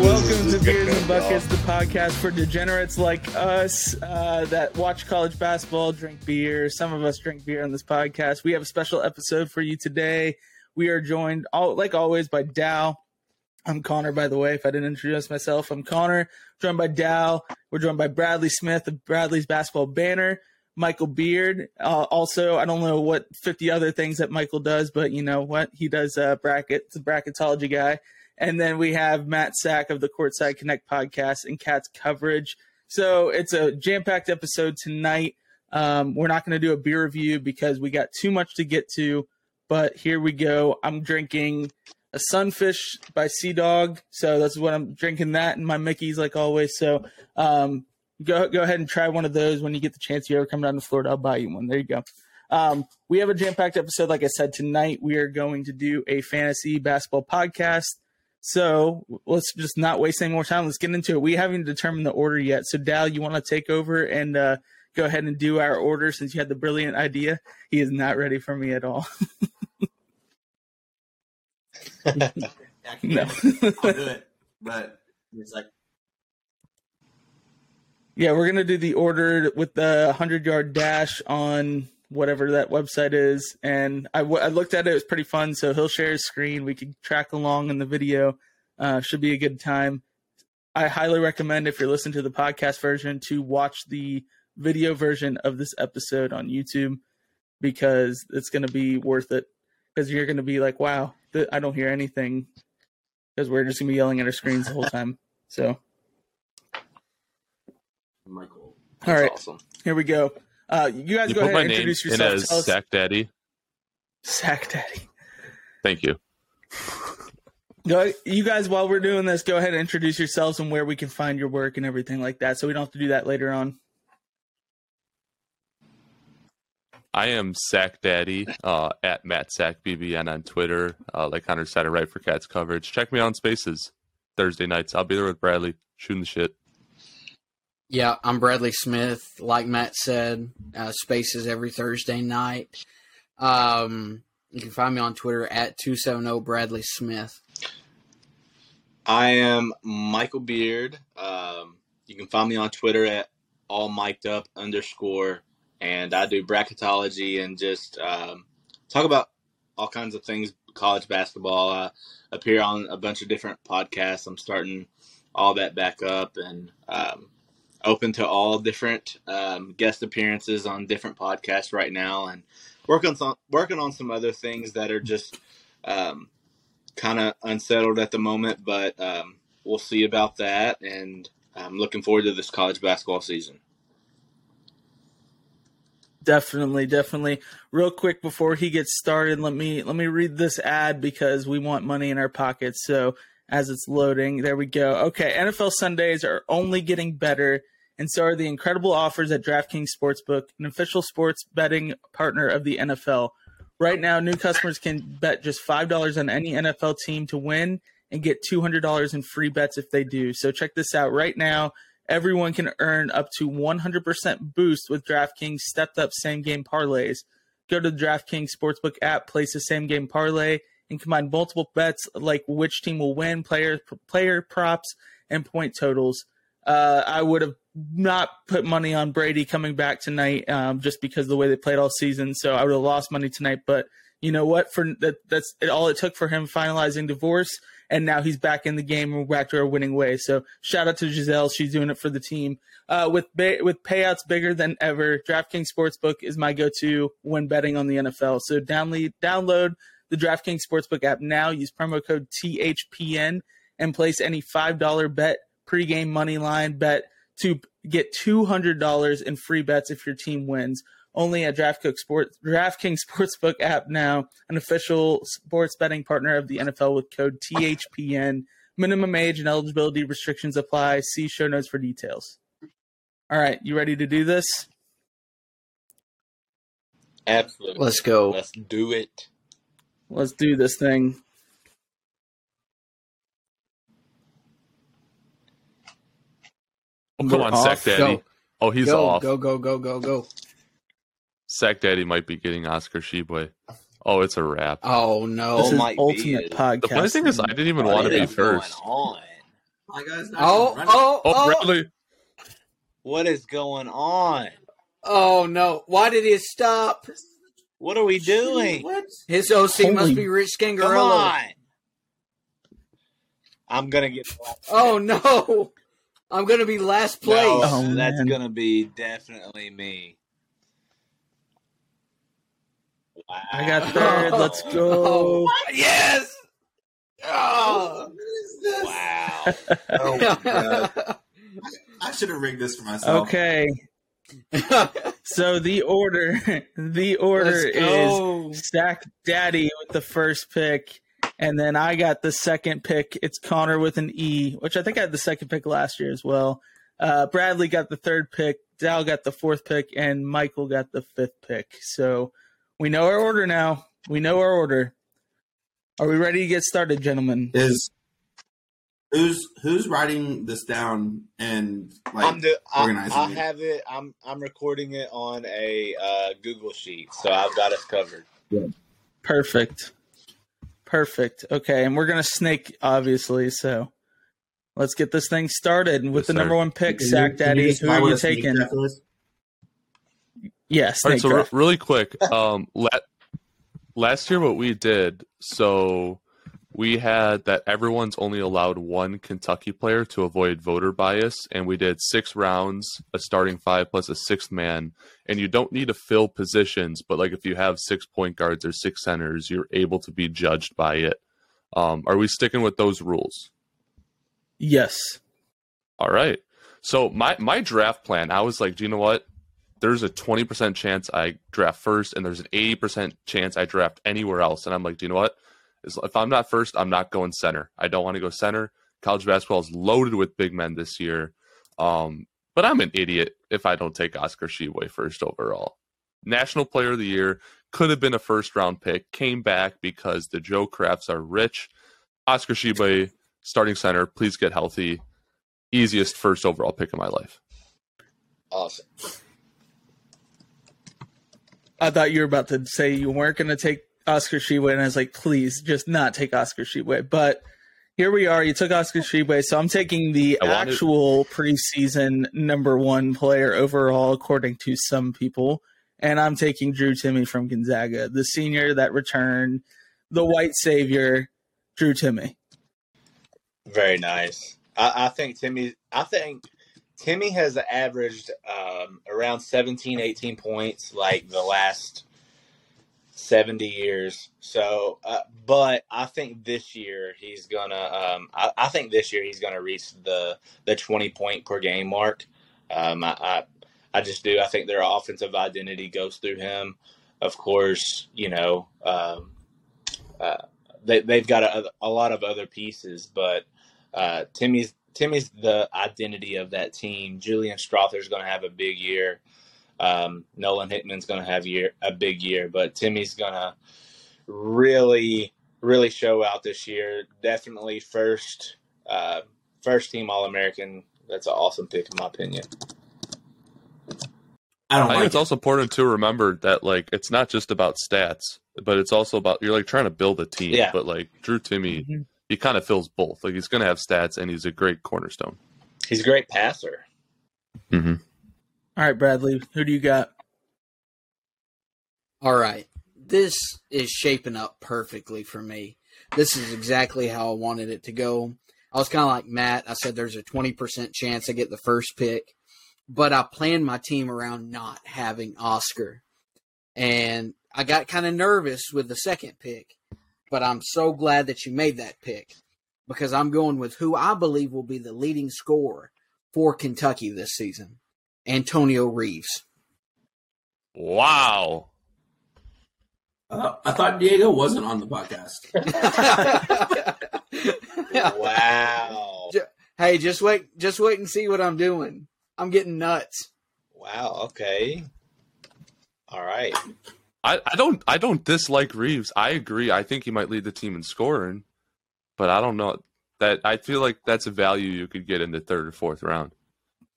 Welcome to Beers and Buckets, the podcast for degenerates like us uh, that watch college basketball, drink beer. Some of us drink beer on this podcast. We have a special episode for you today. We are joined, all, like always, by Dow. I'm Connor, by the way. If I didn't introduce myself, I'm Connor. Joined by Dow. We're joined by Bradley Smith of Bradley's Basketball Banner. Michael Beard. Uh, also, I don't know what 50 other things that Michael does, but you know what? He does uh, brackets, a bracketology guy. And then we have Matt Sack of the Courtside Connect podcast and Cats coverage. So it's a jam packed episode tonight. Um, we're not going to do a beer review because we got too much to get to, but here we go. I'm drinking a sunfish by Sea Dog. So that's what I'm drinking that and my Mickey's like always. So um, go go ahead and try one of those when you get the chance. You ever come down to Florida, I'll buy you one. There you go. Um, we have a jam packed episode. Like I said, tonight we are going to do a fantasy basketball podcast. So let's just not waste any more time. Let's get into it. We haven't determined the order yet. So Dal, you want to take over and uh, go ahead and do our order since you had the brilliant idea. He is not ready for me at all. no. I'll do it, but it's like yeah, we're gonna do the order with the hundred yard dash on whatever that website is. And I, w- I looked at it; it was pretty fun. So he'll share his screen. We can track along in the video. Uh, should be a good time. I highly recommend if you're listening to the podcast version to watch the video version of this episode on YouTube because it's going to be worth it. Because you're going to be like, "Wow, th- I don't hear anything," because we're just going to be yelling at our screens the whole time. So, Michael. all right, awesome. here we go. Uh, you guys You go ahead and introduce in yourself. as Tell us- Sack Daddy. Sack Daddy. Thank you. Go, you guys, while we're doing this, go ahead and introduce yourselves and where we can find your work and everything like that, so we don't have to do that later on. I am Sack Daddy uh, at Matt Sack BBN on Twitter. Uh, like Hunter said, I write for Cats coverage. Check me out on Spaces Thursday nights. I'll be there with Bradley shooting the shit. Yeah, I'm Bradley Smith. Like Matt said, uh, spaces every Thursday night. Um, you can find me on Twitter at 270 Bradley Smith. I am Michael Beard. Um, you can find me on Twitter at all mic'd up underscore, and I do bracketology and just um, talk about all kinds of things college basketball. I appear on a bunch of different podcasts. I'm starting all that back up and um, open to all different um, guest appearances on different podcasts right now, and working on some, working on some other things that are just. Um, kind of unsettled at the moment, but um, we'll see about that. And I'm looking forward to this college basketball season. Definitely, definitely. Real quick before he gets started, let me let me read this ad because we want money in our pockets. So as it's loading, there we go. Okay, NFL Sundays are only getting better, and so are the incredible offers at DraftKings Sportsbook, an official sports betting partner of the NFL. Right now, new customers can bet just five dollars on any NFL team to win and get two hundred dollars in free bets if they do. So check this out. Right now, everyone can earn up to 100% boost with DraftKings stepped up same game parlays. Go to the DraftKings Sportsbook app, place a same game parlay, and combine multiple bets like which team will win, player player props, and point totals. Uh, I would have not put money on Brady coming back tonight um, just because the way they played all season. So I would have lost money tonight. But you know what? For that, that's all it took for him finalizing divorce, and now he's back in the game and back to our winning way. So shout out to Gisele, she's doing it for the team. Uh, with ba- with payouts bigger than ever, DraftKings Sportsbook is my go-to when betting on the NFL. So download download the DraftKings Sportsbook app now. Use promo code THPN and place any five dollar bet pregame money line bet to get two hundred dollars in free bets if your team wins only at DraftKings, Sport, DraftKings Sportsbook app now, an official sports betting partner of the NFL with code THPN. Minimum age and eligibility restrictions apply. See show notes for details. All right, you ready to do this? Absolutely. Let's go. Let's do it. Let's do this thing. Oh, come We're on, off. Sack Daddy. Go. Oh, he's go, off. go, go, go, go, go. Sack Daddy might be getting Oscar Tshiebwe. Oh, it's a wrap. Oh no. This is might ultimate it. podcast. the funny thing is, I didn't even What want to be is going first. on? My guy's not Oh, running. oh, Oh, oh, Bradley. What is going on? oh no! Why did he stop? What are we doing? What? His OC must be Rich Come Scangarello. on. I'm gonna get. Oh no! I'm gonna be last place. No, Oh, that's man. gonna be definitely me. Wow. I got third. Let's go. Oh, yes. Oh. Wow. Oh my god! I should have rigged this for myself. Okay, so the order, the order is go. Stack Daddy with the first pick, and then I got the second pick. It's Connor with an E, which I think I had the second pick last year as well. Uh, Bradley got the third pick, Dal got the fourth pick, and Michael got the fifth pick. So we know our order now. We know our order. Are we ready to get started, gentlemen? Is who's who's writing this down and like I'm do, I, organizing I it? have it. I'm I'm recording it on a uh, Google sheet, so I've got us covered. Perfect. Perfect. Okay, and we're gonna snake, obviously. So let's get this thing started with Yes, the sir. number one pick, Can you- Sack can Daddy. just Who are you taking? Yes. Yeah, All right, so re- really quick, um, la- last year what we did, so we had that everyone's only allowed one Kentucky player to avoid voter bias, and we did six rounds, a starting five plus a sixth man, and you don't need to fill positions, but like if you have six point guards or six centers, you're able to be judged by it. Um, are we sticking with those rules? Yes. All right. So my my draft plan, I was like, do you know what? There's a 20% chance I draft first, and there's an 80% chance I draft anywhere else. And I'm like, do you know what? Is- If I'm not first, I'm not going center. I don't want to go center. College basketball is loaded with big men this year. Um, but I'm an idiot if I don't take Oscar Tshiebwe first overall. National Player of the Year could have been a first round pick. Came back because the Joe Crafts are rich. Oscar Tshiebwe, starting center. Please get healthy easiest first overall pick of my life. Awesome. I thought you were about to say you weren't going to take Oscar Tshiebwe, and I was like, please, just not take Oscar Tshiebwe. But here we are. You took Oscar Tshiebwe, so I'm taking the wanted- actual preseason number one player overall, according to some people, and I'm taking Drew Timme from Gonzaga, the senior that returned, the white savior, Drew Timme. Very nice. I, I think Timme. I think Timme has averaged um, around 17, 18 points like the last seventy years. So, uh, but I think this year he's gonna. Um, I, I think this year he's gonna reach the the twenty point per game mark. Um, I, I I just do. I think their offensive identity goes through him. Of course, you know. Um, uh, they, they've got a, a lot of other pieces, but uh, Timme's Timme's the identity of that team. Julian Strawther's going to have a big year. Um, Nolan Hickman's going to have year a big year, but Timme's going to really really show out this year. Definitely first uh, first team All American. That's an awesome pick in my opinion. I don't I think like it's it. also important to remember that like it's not just about stats, but it's also about you're like trying to build a team. Yeah. But like Drew Timme, Mhm. he kind of fills both. Like he's gonna have stats and he's a great cornerstone. He's a great passer. Mm-hmm. All right, Bradley, who do you got? All right. This is shaping up perfectly for me. This is exactly how I wanted it to go. I was kind of like Matt. I said there's a 20% chance I get the first pick, but I planned my team around not having Oscar. And I got kind of nervous with the second pick, but I'm so glad that you made that pick because I'm going with who I believe will be the leading scorer for Kentucky this season Antonio Reeves. Wow. Uh, I thought Diego wasn't on the podcast. Wow. Hey, just wait, just wait and see what I'm doing. I'm getting nuts. Wow. Okay. All right. I, I don't I don't dislike Reeves. I agree. I think he might lead the team in scoring, but I don't know that I feel like that's a value you could get in the third or fourth round.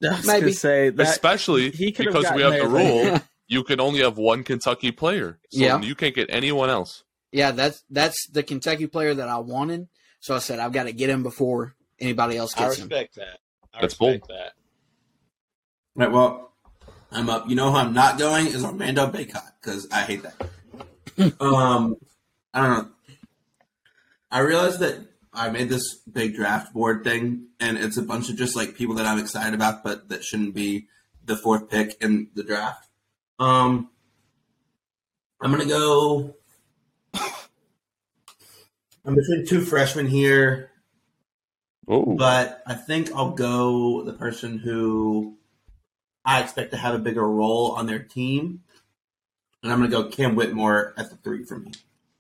I Maybe. say that Especially he could have because we have gotten the there, rule you can only have one Kentucky player. So Yeah. you can't get anyone else. Yeah, that's that's the Kentucky player that I wanted. So I said I've got to get him before anybody else I gets him. respect that. I That's respect that. Right. Well, I'm up. You know who I'm not going is Armando Bacot because I hate that. um, I don't know. I realized that I made this big draft board thing, and it's a bunch of just like people that I'm excited about, but that shouldn't be the fourth pick in the draft. Um, I'm gonna go. I'm between two freshmen here. Oh, but I think I'll go the person who I expect to have a bigger role on their team. And I'm going to go Cam Whitmore at the three for me.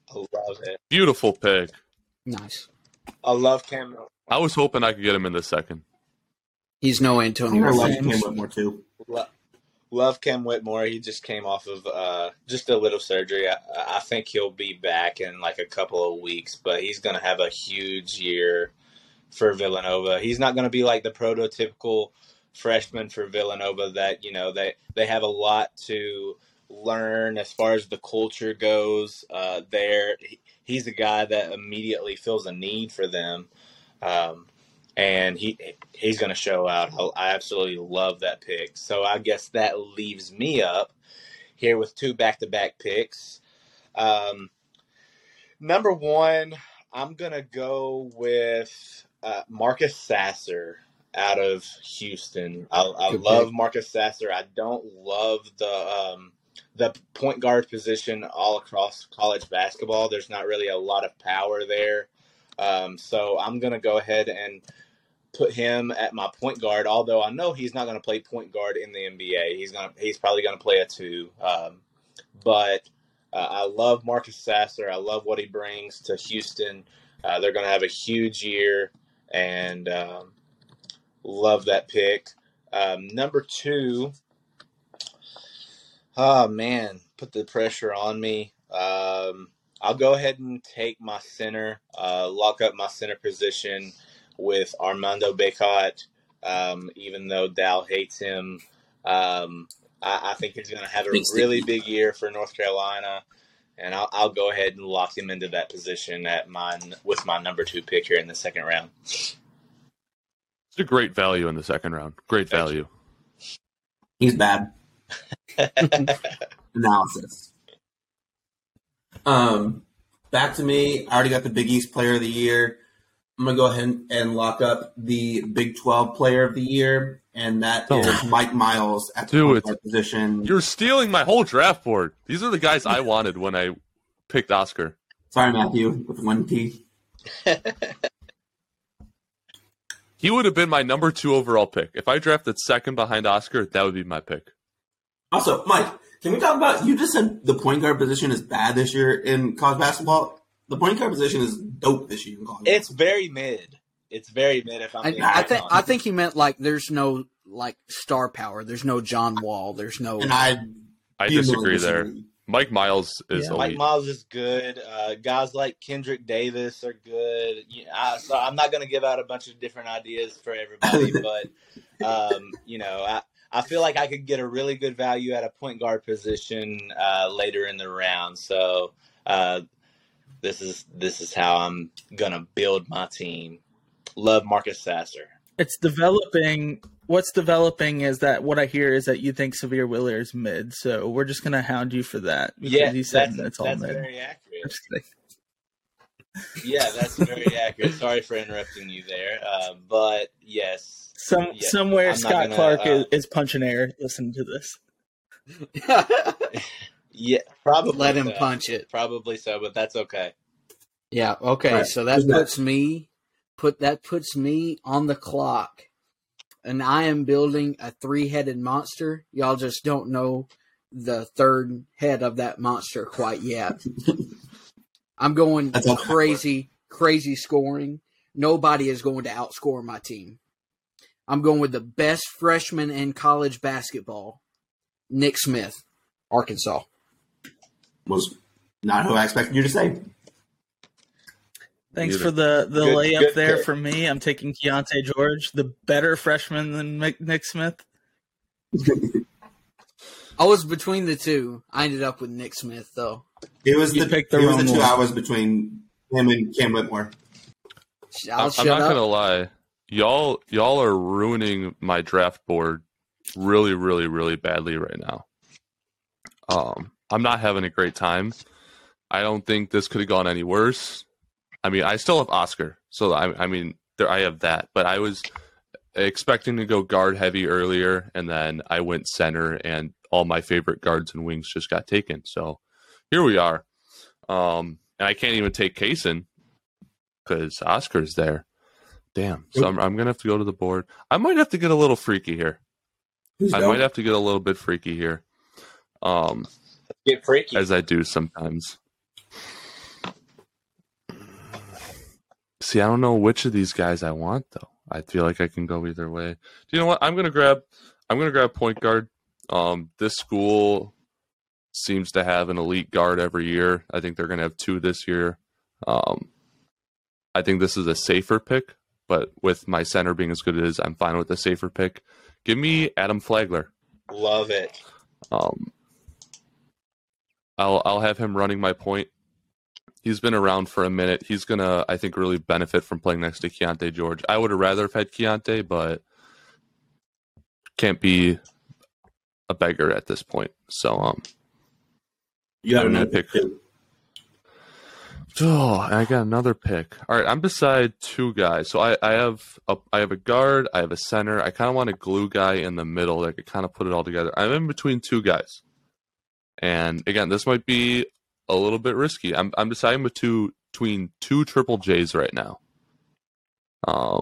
I love it. beautiful pick. Nice. I love Cam. I was hoping I could get him in the second. He's no Antonio like James. Cam Whitmore too. Lo- Love Cam Whitmore. He just came off of uh, just a little surgery. I, I think he'll be back in like a couple of weeks, but he's going to have a huge year for Villanova. He's not going to be like the prototypical freshman for Villanova that you know they they have a lot to learn as far as the culture goes. Uh, there, he, he's a guy that immediately feels a need for them. Um, and he he's going to show out. I, I absolutely love that pick. So I guess that leaves me up here with two back to back picks. Um, number one, I'm going to go with uh, Marcus Sasser out of Houston. I, I love. Marcus Sasser. I don't love the um, the point guard position all across college basketball. There's not really a lot of power there. Um, so I'm going to go ahead and put him at my point guard. Although I know he's not going to play point guard in the NBA. He's going to he's probably going to play a two. Um, but uh, I love Marcus Sasser. I love what he brings to Houston. Uh, they're going to have a huge year, and um, love that pick. Um, number two. Oh man, put the pressure on me. Um, I'll go ahead and take my center, uh, lock up my center position with Armando Bacot. Um, even though Dow hates him, um, I, I think he's going to have a Big really big year for North Carolina, and I'll, I'll go ahead and lock him into that position at my with my number two pick here in the second round. It's a great value in the second round. Great Thank value. He's bad. Analysis. Um, back to me. I already got the Big East Player of the Year. I'm gonna go ahead and lock up the Big 12 Player of the Year, and that is Oh. Mike Miles at the Dude, position. You're stealing my whole draft board. These are the guys I wanted when I picked Oscar. Sorry, Matthew, with one T. He would have been my number two overall pick. If I drafted second behind Oscar, that would be my pick. Also, Mike, can we talk about? You just said the point guard position is bad this year in college basketball. The point guard position is dope this year in college. It's very mid. It's very mid. If I'm I, being I think I think he meant like there's no like star power. There's no John Wall. There's no. and I I disagree there. disagree. Mike Miles is Yeah. Mike. Miles is good. Uh, guys like Kendrick Davis are good. You I, so I'm not going to give out a bunch of different ideas for everybody, but um, you know, I, I feel like I could get a really good value at a point guard position uh, later in the round. So uh, this is this is how I'm gonna build my team. Love Marcus Sasser. It's developing. What's developing is that what I hear is that you think Sahvir Wheeler is mid. So we're just gonna hound you for that because Yeah, you said that's, it's all that's mid. very accurate. Yeah, that's very accurate. Sorry for interrupting you there, uh, but yes, Some Yeah, somewhere I'm Scott gonna, Clark uh, is, is punching air. Listen to this. yeah, probably Let him so. punch it. Probably so, but that's okay. Yeah. Okay. Right. So that Who's puts me put that puts me on the clock, and I am building a three headed monster. Y'all just don't know the third head of that monster quite yet. I'm going That's crazy, crazy scoring. Nobody is going to outscore my team. I'm going with the best freshman in college basketball, Nick Smith, Arkansas. Was not who I expected you to say. Thanks Neither. for the the Good- layup good there pick. for me. I'm taking Keyonte George, the better freshman than Mick- Nick Smith. I was between the two. I ended up with Nick Smith though. It was You the, picked the it was the two one. I was between him and Cam Whitmore. I'll I'm, shut I'm not up. gonna lie. Y'all y'all are ruining my draft board really, really, really badly right now. Um, I'm not having a great time. I don't think this could have gone any worse. I mean, I still have Oscar, so I, I mean, there I have that, but I was expecting to go guard heavy earlier, and then I went center, and all my favorite guards and wings just got taken. So here we are. Um, and I can't even take Cason because Oscar's there. Damn. So I'm, I'm gonna have to go to the board. I might have to get a little freaky here. Who's I going? might have to get a little bit freaky here. Um, Get freaky. as I do sometimes. See, I don't know which of these guys I want though. I feel like I can go either way. Do you know what? I'm gonna grab. I'm gonna grab point guard. Um, this school seems to have an elite guard every year. I think they're gonna have two this year. Um, I think this is a safer pick, but with my center being as good as it is, I'm fine with the safer pick. Give me Adam Flagler. Love it. Um, I'll I'll have him running my point. He's been around for a minute. He's gonna, I think, really benefit from playing next to Keyonte George. I would have rather have had Keyonte, but can't be a beggar at this point. So, um, You have I'm gonna another pick- pick. Oh, I got another pick. All right, I'm beside two guys. So I, I have a, I have a guard. I have a center. I kind of want a glue guy in the middle that could kind of put it all together. I'm in between two guys, and again, this might be a little bit risky. I'm I'm deciding between between two triple J's right now. Um,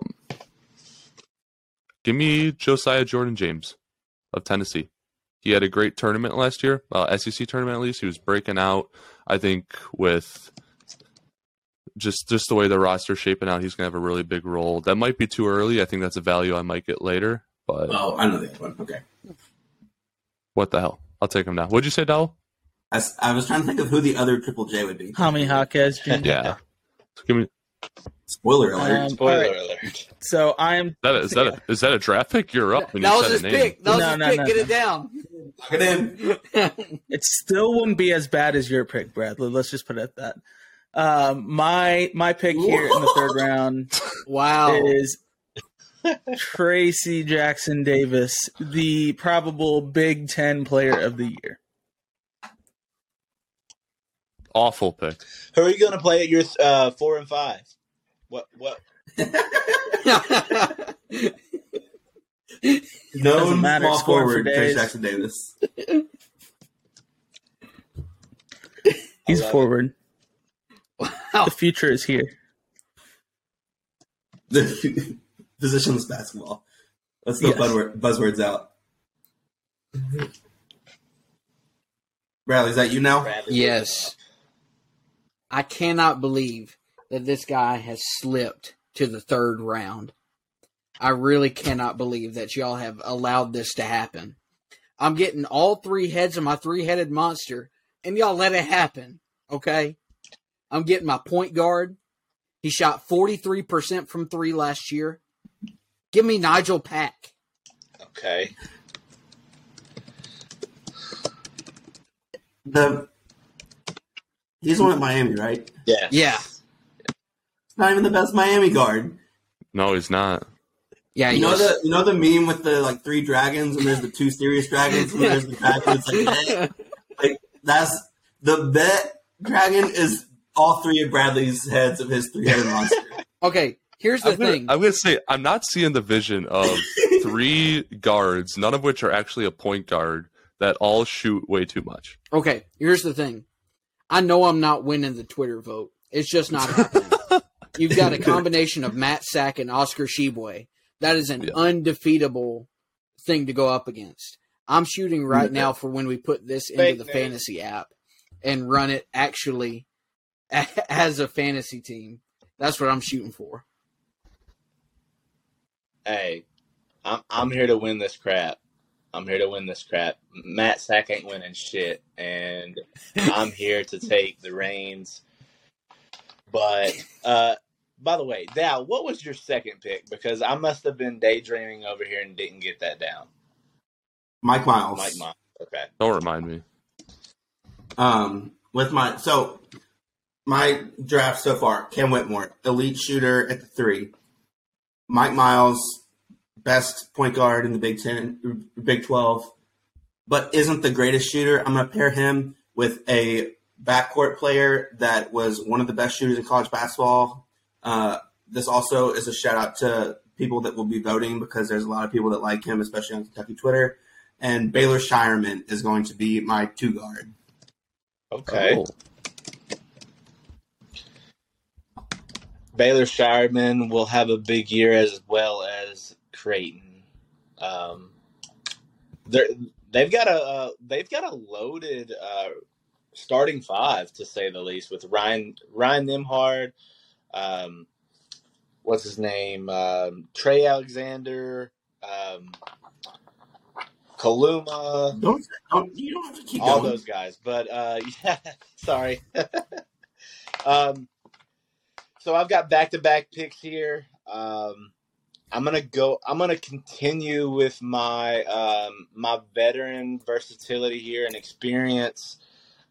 give me Josiah Jordan James of Tennessee. He had a great tournament last year, uh, SEC tournament at least. He was breaking out. I think with just just the way the roster's shaping out, he's gonna have a really big role. That might be too early. I think that's a value I might get later. But Oh, I know the other one. Okay. what the hell? I'll take him now. What'd you say, Dowell? I was trying to think of who the other Triple J would be. Tommy Jaquez Jr. Yeah. So give me. Spoiler alert. Um, Spoiler all right. alert. So I'm Is that a, is that a, is that a draft pick? You're up. When that you was his pick. That was No, his no, pick. no, Get no. it down. Lock it in. it still wouldn't be as bad as your pick, Bradley. Let's just put it at that. Um, my my pick here in the third round wow. is Trayce Jackson Davis, the probable Big Ten Player of the Year. Awful pick. Who are you going to play at your uh, four and five? What? What? Known matter, small scoring for forward, Trayce. Jackson Davis. He's forward. it. Forward. Wow. The future is here. The positionless basketball. Let's throw Yes. buzzword, buzzwords out. Bradley, is that you now? Bradley Yes. I cannot believe that this guy has slipped to the third round. I really cannot believe that y'all have allowed this to happen. I'm getting all three heads of my three headed monster, and y'all let it happen. Okay? I'm getting my point guard. He shot 43% from three last year. Give me Nigel Pack. Okay. The he's one at Miami, right? Yeah. Yeah. Not even the best Miami guard. No, he's not. Yeah, You know yes. the you know the meme with the like three dragons and there's the two serious dragons and there's the dragon that's like, like that's the bet dragon is all three of Bradley's heads of his three headed monster. okay, here's the I'm gonna, thing. I'm gonna say I'm not seeing the vision of three guards, none of which are actually a point guard, that all shoot way too much. Okay, here's the thing. I know I'm not winning the Twitter vote. It's just not happening. You've got a combination of Matt Sack and Oscar Tshiebwe. That is an Yeah. undefeatable thing to go up against. I'm shooting right now for when we put this into the fantasy app and run it actually as a fantasy team. That's what I'm shooting for. Hey, I'm I'm here to win this crap. I'm here to win this crap. Matt Sack ain't winning shit, and I'm here to take the reins. But uh, by the way, Dow, what was your second pick? Because I must have been daydreaming over here and didn't get that down. Mike Miles. Mike Miles. Okay. Don't remind me. Um, with my so my draft so far, Cam Whitmore, elite shooter at the three. Mike Miles, best point guard in the Big Ten, Big Twelve, but isn't the greatest shooter. I'm going to pair him with a backcourt player that was one of the best shooters in college basketball. Uh, this also is a shout out to people that will be voting because there's a lot of people that like him, especially on Kentucky Twitter. And Baylor Scheierman is going to be my two guard. Okay. Oh. Baylor Scheierman will have a big year as well as Creighton. Um, they've got a uh, they've got a loaded uh, starting five to say the least with Ryan Ryan Nembhard, um, what's his name um, Trey Alexander, um, Kaluma, Don't, don't you don't have to keep all going. those guys. But uh, yeah, sorry. um, so I've got back to back picks here. Um, I'm gonna go. I'm gonna continue with my um, my veteran versatility here and experience.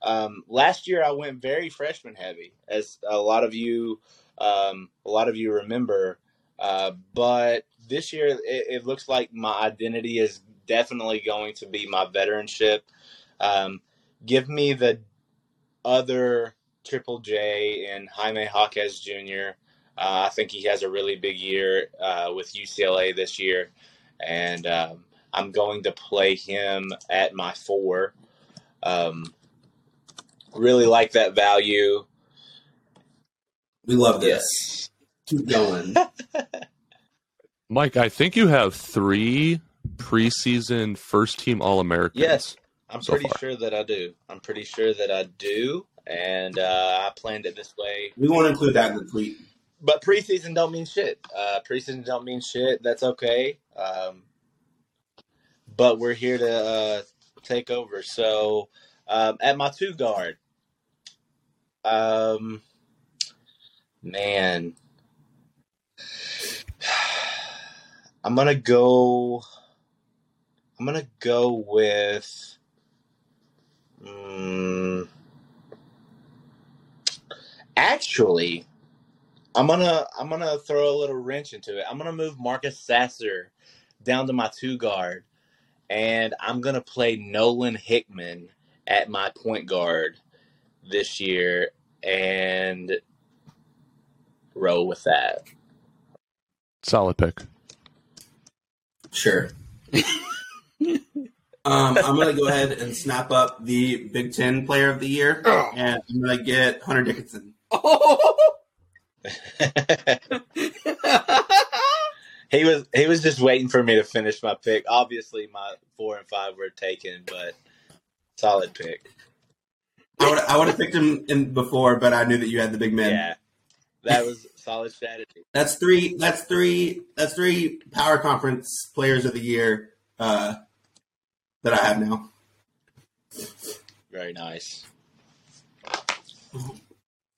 Um, last year I went very freshman heavy, as a lot of you um, a lot of you remember. Uh, but this year it, it looks like my identity is definitely going to be my veteranship. Um, give me the other Triple J and Jaime Jaquez Jr. Uh, I think he has a really big year uh, with UCLA this year, and um, I'm going to play him at my four. Um, really like that value. We love this. Yes. Keep going. Mike, I think you have three preseason first team All Americans. Yes, I'm So pretty far. sure that I do. I'm pretty sure that I do, and uh, I planned it this way. we won't include that in the tweet. But preseason don't mean shit. Uh, preseason don't mean shit. That's okay. Um, but we're here to uh, take over. So um, at my two guard, um, man, I'm gonna go. I'm gonna go with. mm, actually, I'm gonna I'm gonna throw a little wrench into it. I'm gonna move Marcus Sasser down to my two guard, and I'm gonna play Nolan Hickman at my point guard this year, and roll with that. Solid pick. Sure. um, I'm going to go ahead and snap up the Big Ten Player of the Year, and I'm going to get Hunter Dickinson. he was he was just waiting for me to finish my pick. Obviously, my four and five were taken, but solid pick. I would I would have picked him in before, but I knew that you had the big man. Yeah, that was solid strategy. That's three. That's three. That's three Power Conference Players of the Year uh, that I have now. Very nice.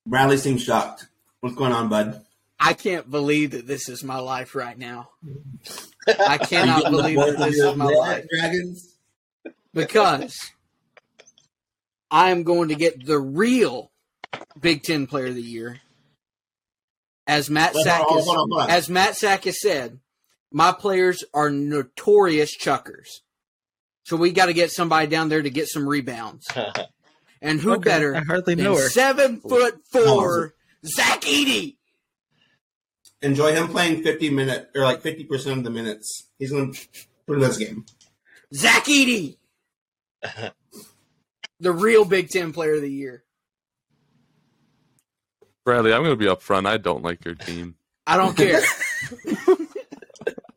Bradley seems shocked. What's going on, bud? I can't believe that this is my life right now. I cannot believe that this is my Red life Dragons. because I am going to get the real Big Ten Player of the Year. As Matt Wait, Sack hold on, has, hold on, hold on. as Matt Sack has said, my players are notorious chuckers. So we got to get somebody down there to get some rebounds. And who Okay, better I hardly than know her. seven foot four Zach Edey? Enjoy him playing fifty minute or like fifty percent of the minutes. He's going to put in this game. Zach Edey, the real Big Ten Player of the Year. Bradley, I'm going to be upfront. I don't like your team. I don't care.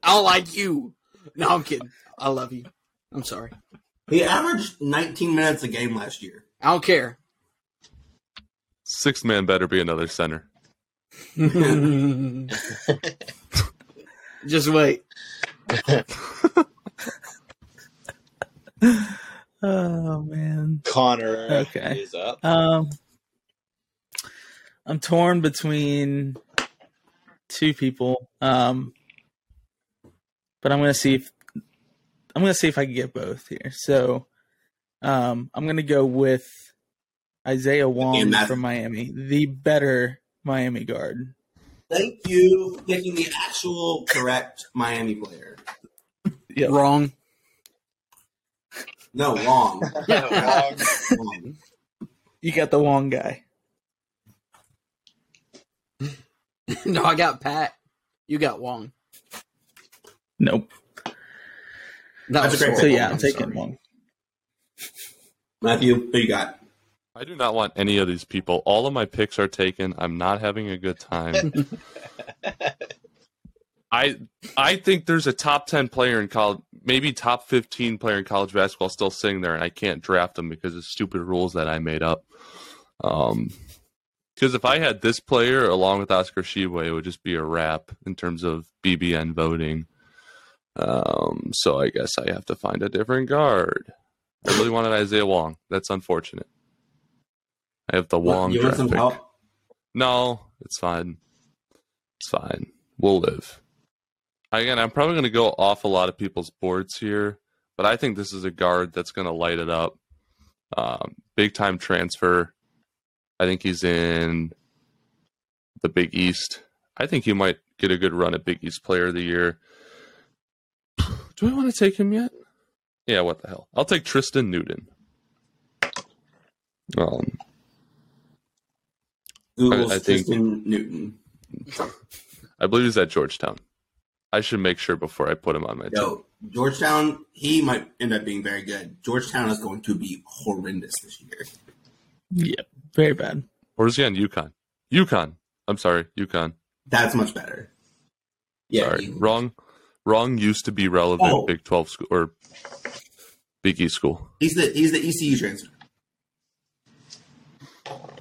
I don't like you. No, I'm kidding. I love you. I'm sorry. He averaged 19 minutes a game last year. I don't care. Sixth man better be another center. Just wait. Oh man. Connor Okay. is up. Um, I'm torn between two people. Um, but I'm gonna see if I'm gonna see if I can get both here. So, um, I'm gonna go with Isaiah Wong Damn, from Miami, the better Miami guard. Thank you for picking the actual correct Miami player. Yep. Wrong. No, Wong. Wrong. wrong. You got the Wong guy. no, I got Pat. You got Wong. Nope. That That's was a great So yeah, I'm I'm taking sorry. Wong. Matthew, who you got? I do not want any of these people. All of my picks are taken. I'm not having a good time. I I think there's a top ten player in college, maybe top fifteen player in college basketball still sitting there, and I can't draft them because of stupid rules that I made up. Um, because if I had this player along with Oscar Tshiebwe, it would just be a wrap in terms of BBN voting. Um, so I guess I have to find a different guard. I really wanted Isaiah Wong. That's unfortunate. I have the Wong you want some help? No, it's fine. It's fine. We'll live. Again, I'm probably going to go off a lot of people's boards here, but I think this is a guard that's going to light it up. Um, big time transfer. I think he's in the Big East. I think he might get a good run at Big East Player of the Year. Do I want to take him yet? Yeah, what the hell? I'll take Tristan Newton. Um, Google's I think- Tristan Newton. I believe he's at Georgetown. I should make sure before I put him on my team. Georgetown, he might end up being very good. Georgetown is going to be horrendous this year. Yep. Very bad. Or is he on UConn? UConn. I'm sorry, UConn. That's much better. Yeah, sorry, he- wrong. Wrong used to be relevant Oh. Big 12 school or Big East school. he's the he's the ECU transfer.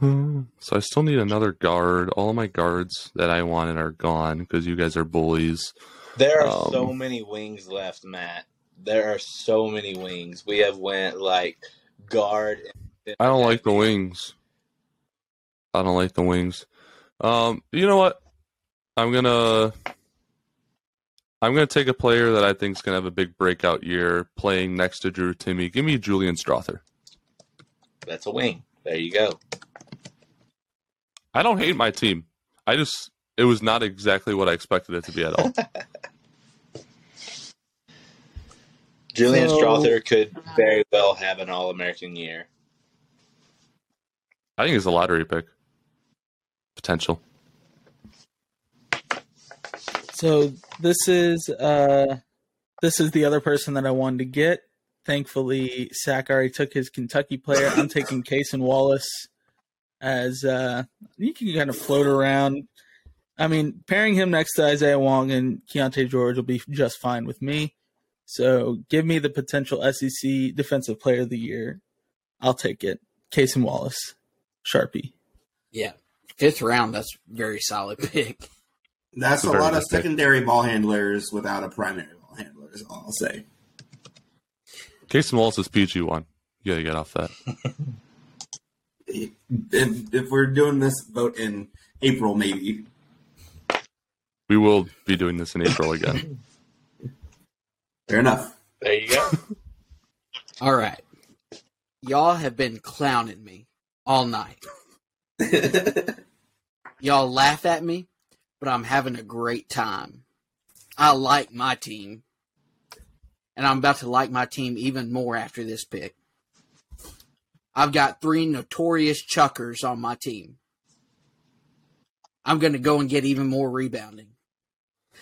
So I still need another guard. All of my guards that I wanted are gone because you guys are bullies. There are Um, so many wings left, Matt. There are so many wings. We have went like guard. I don't like the wings. I don't like the wings. Um, you know what? I'm gonna I'm gonna take a player that I think is gonna have a big breakout year playing next to Drew Timme. Give me Julian Strawther. That's a wing. There you go. I don't hate my team. I just it was not exactly what I expected it to be at all. Julian So- Strawther could very well have an All American year. I think it's a lottery pick. Potential. So this is uh this is the other person that I wanted to get. Thankfully, Sack already took his Kentucky player. I'm taking Cason Wallace as uh you can kind of float around. I mean, pairing him next to Isaiah Wong and Keyonte George will be just fine with me. So give me the potential SEC Defensive Player of the Year. I'll take it. Cason Wallace, Sharpie. Yeah. Fifth round, that's very solid pick. That's a Very lot of good pick. secondary ball handlers without a primary ball handler. Is all I'll say. Casey Wallace is PG one. You gotta get off that. If, if we're doing this vote in April, maybe We will be doing this in April again. fair enough. There you go. All right. Y'all have been clowning me all night. Y'all laugh at me, but I'm having a great time. I like my team. And I'm about to like my team even more after this pick. I've got three notorious chuckers on my team. I'm going to go and get even more rebounding.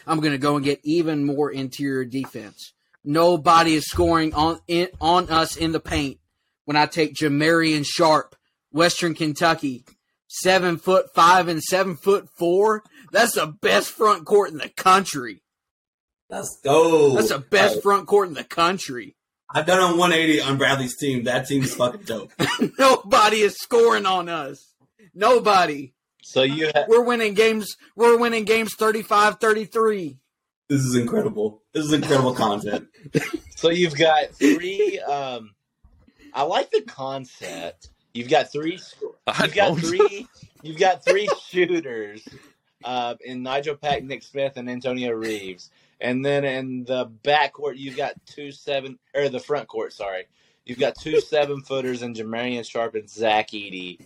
I'm going to go and get even more interior defense. Nobody is scoring on in, on us in the paint when I take Jamarion Sharp, Western Kentucky, seven foot five and seven foot four. That's the best front court in the country. Let's go. That's the best Alright. front court in the country. I've done a 180 on Bradley's team. That team's fucking dope. Nobody is scoring on us. Nobody. So you ha- We're winning games. We're winning games 35-33. This is incredible. This is incredible content. so you've got three. Um, I like the concept. You've got three. I You've got three. You've got three shooters uh, in Nigel Pack, Nick Smith, and Antonio Reeves. And then in the backcourt, you've got two seven or the front court. Sorry, you've got two seven footers in Jamarion Sharp and Zach Edey.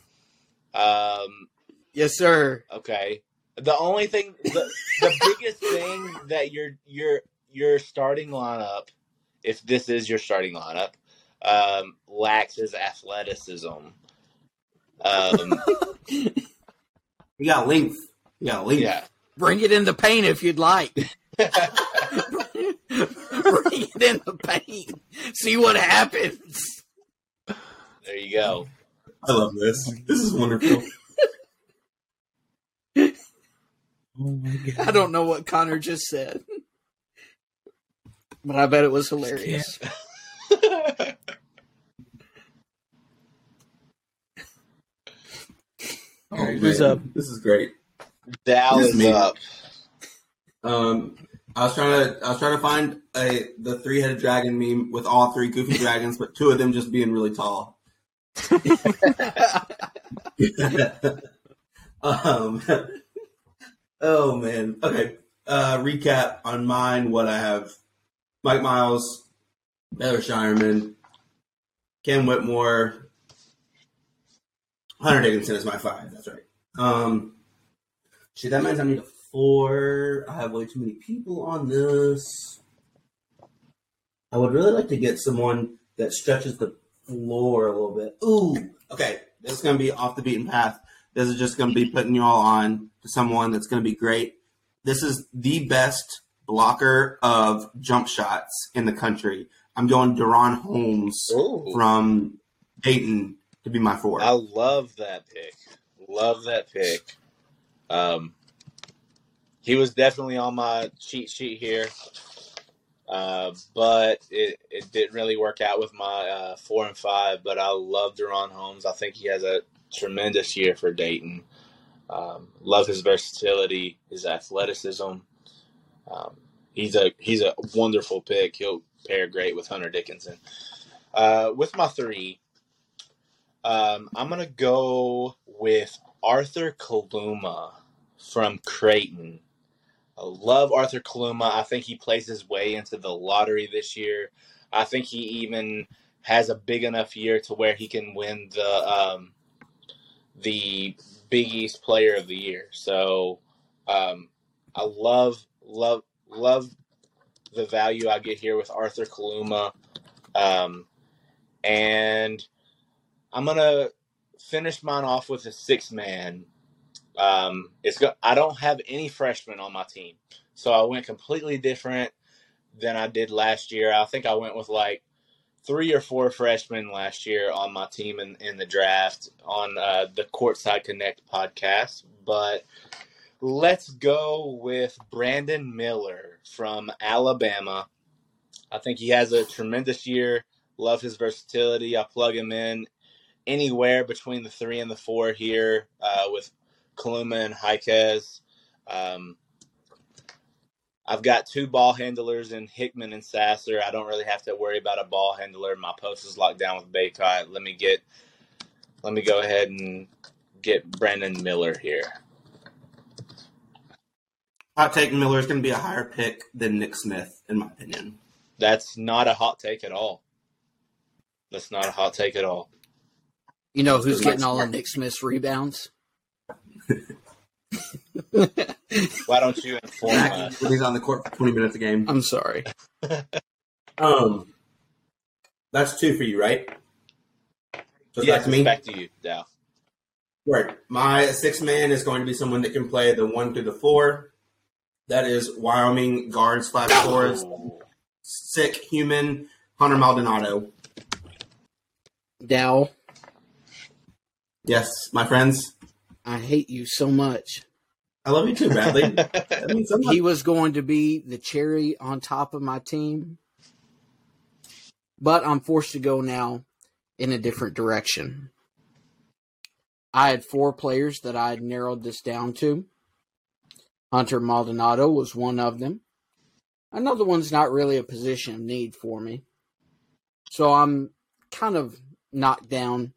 Um, Yes, sir. okay, The only thing, the, the biggest thing that your your your starting lineup, if this is your starting lineup, um, lacks is athleticism. Um, You got length. You got yeah. Bring it in the paint if you'd like. Bring it in the paint. See what happens. There you go. I love this. This is wonderful. Oh my god. I don't know what Connor just said, but I bet it was hilarious. Oh, who's up? This is great. Dal is is me. up. Um, I was trying to I was trying to find a the three headed dragon meme with all three goofy dragons, but two of them just being really tall. um, oh man. Okay. Uh, recap on mine. What I have: Mike Miles, Heather Scheierman, Cam Whitmore, Hunter Dickinson is my five. That's right. Um, shit, that means I need a four. I have way too many people on this. I would really like to get someone that stretches the floor a little bit. Ooh, okay. This is going to be off the beaten path. This is just going to be putting you all on to someone that's going to be great. This is the best blocker of jump shots in the country. I'm going DaRon Holmes Ooh. from Dayton to be my four. I love that pick. Love that pick. Um, he was definitely on my cheat sheet here, uh, but it, it didn't really work out with my uh, four and five. But I love DaRon Holmes. I think he has a tremendous year for Dayton. Um, love his versatility, his athleticism. Um, he's a he's a wonderful pick. He'll pair great with Hunter Dickinson. Uh, with my three, um, I'm gonna go with Arthur Kaluma from Creighton. I love Arthur Kaluma. I think he plays his way into the lottery this year. I think he even has a big enough year to where he can win the um, the Big East Player of the Year. So um, I love love love the value I get here with Arthur Kaluma. Um, and I'm gonna finish mine off with a six man. Um, it's go- I don't have any freshmen on my team, so I went completely different than I did last year. I think I went with like three or four freshmen last year on my team in, in the draft on uh, the Courtside Connect podcast. But let's go with Brandon Miller from Alabama. I think he has a tremendous year. Love his versatility. I plug him in anywhere between the three and the four here uh, with Kaluma and Jaquez. Um, I've got two ball handlers in Hickman and Sasser. I don't really have to worry about a ball handler. My post is locked down with Bacot. Let me get, let me go ahead and get Brandon Miller here. Hot take Miller is going to be a higher pick than Nick Smith, in my opinion. That's not a hot take at all. That's not a hot take at all. You know who's getting all of Nick Smith's rebounds? Why don't you inform us? When he's on the court for 20 minutes a game. I'm sorry. Um, that's two for you, right? So it's Yes, back to me. back to you, Dow. Right. My six man is going to be someone that can play the one through the four. That is Wyoming guard slash forest, sick human Hunter Maldonado. Dow, Yes, my friends. I hate you so much. I love you too, Bradley. That means so much. He was going to be the cherry on top of my team, but I'm forced to go now in a different direction. I had four players that I had narrowed this down to. Hunter Maldonado was one of them. Another one's not really a position of need for me. So I'm kind of knocked down.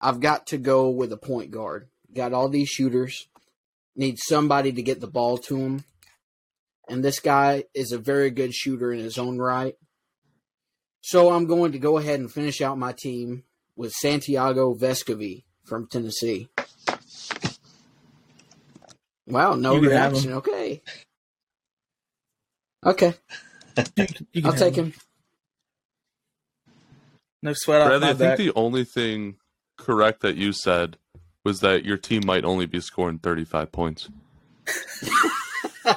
I've got to go with a point guard. Got all these shooters. Need somebody to get the ball to him. And this guy is a very good shooter in his own right. So I'm going to go ahead and finish out my team with Santiago Vescovi from Tennessee. Wow, no You reaction. Okay. Okay, You, you I'll take him. No sweat off Bradley, my I think back. the only thing correct that you said was that your team might only be scoring 35 points.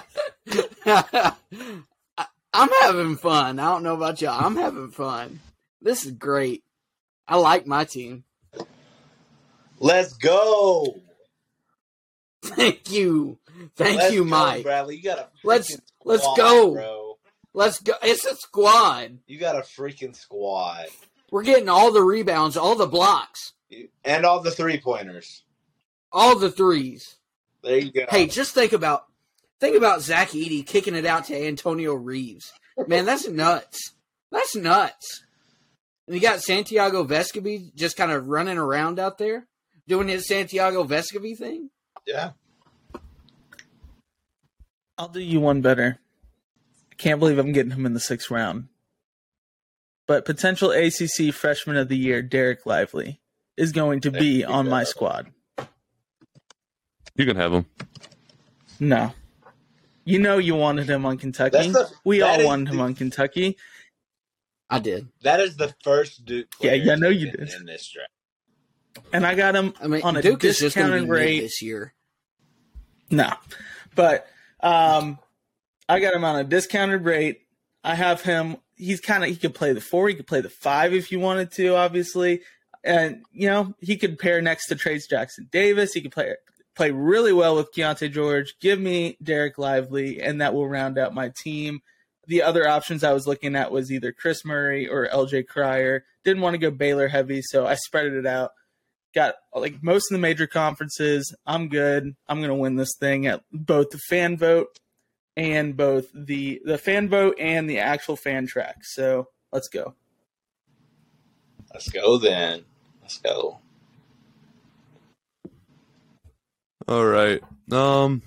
I- I'm having fun. I don't know about y'all. I'm having fun. This is great. I like my team. Let's go. Thank you. Thank Let's you, go, Mike. Bradley. You got a Let's- freaking let's go. bro. Let's go. It's a squad. You got a freaking squad. We're getting all the rebounds, all the blocks, And all the three pointers. all the threes. There you go. Hey, just think about think about Zach Edey kicking it out to Antonio Reeves. Man, that's nuts. That's nuts. And you got Santiago Vescovi just kind of running around out there doing his Santiago Vescovi thing. yeah. I'll do you one better. I can't believe I'm getting him in the sixth round. But potential ACC Freshman of the Year, Dereck Lively, is going to be on my squad. You can have him. No. You know you wanted him on Kentucky. The- we all is wanted him on Kentucky. I did. That is the first Duke Yeah, yeah, I know you taken did. in this draft. And I got him I mean, on a Duke is just going to discounted be mid rate. this year. No. But um I got him on a discounted rate. I have him he's kind of he could play the 4, he could play the 5 if you wanted to obviously. And you know, he could pair next to Trayce Jackson Davis. He could play play really well with Keyonte George. Give me Dereck Lively and that will round out my team. The other options I was looking at was either Kris Murray or LJ Cryer. Didn't want to go Baylor heavy, so I spread it out got like most of the major conferences. I'm good. I'm gonna win this thing at both the fan vote and both the the fan vote and the actual fan track. So let's go. Let's go then. Let's go. All right. Um,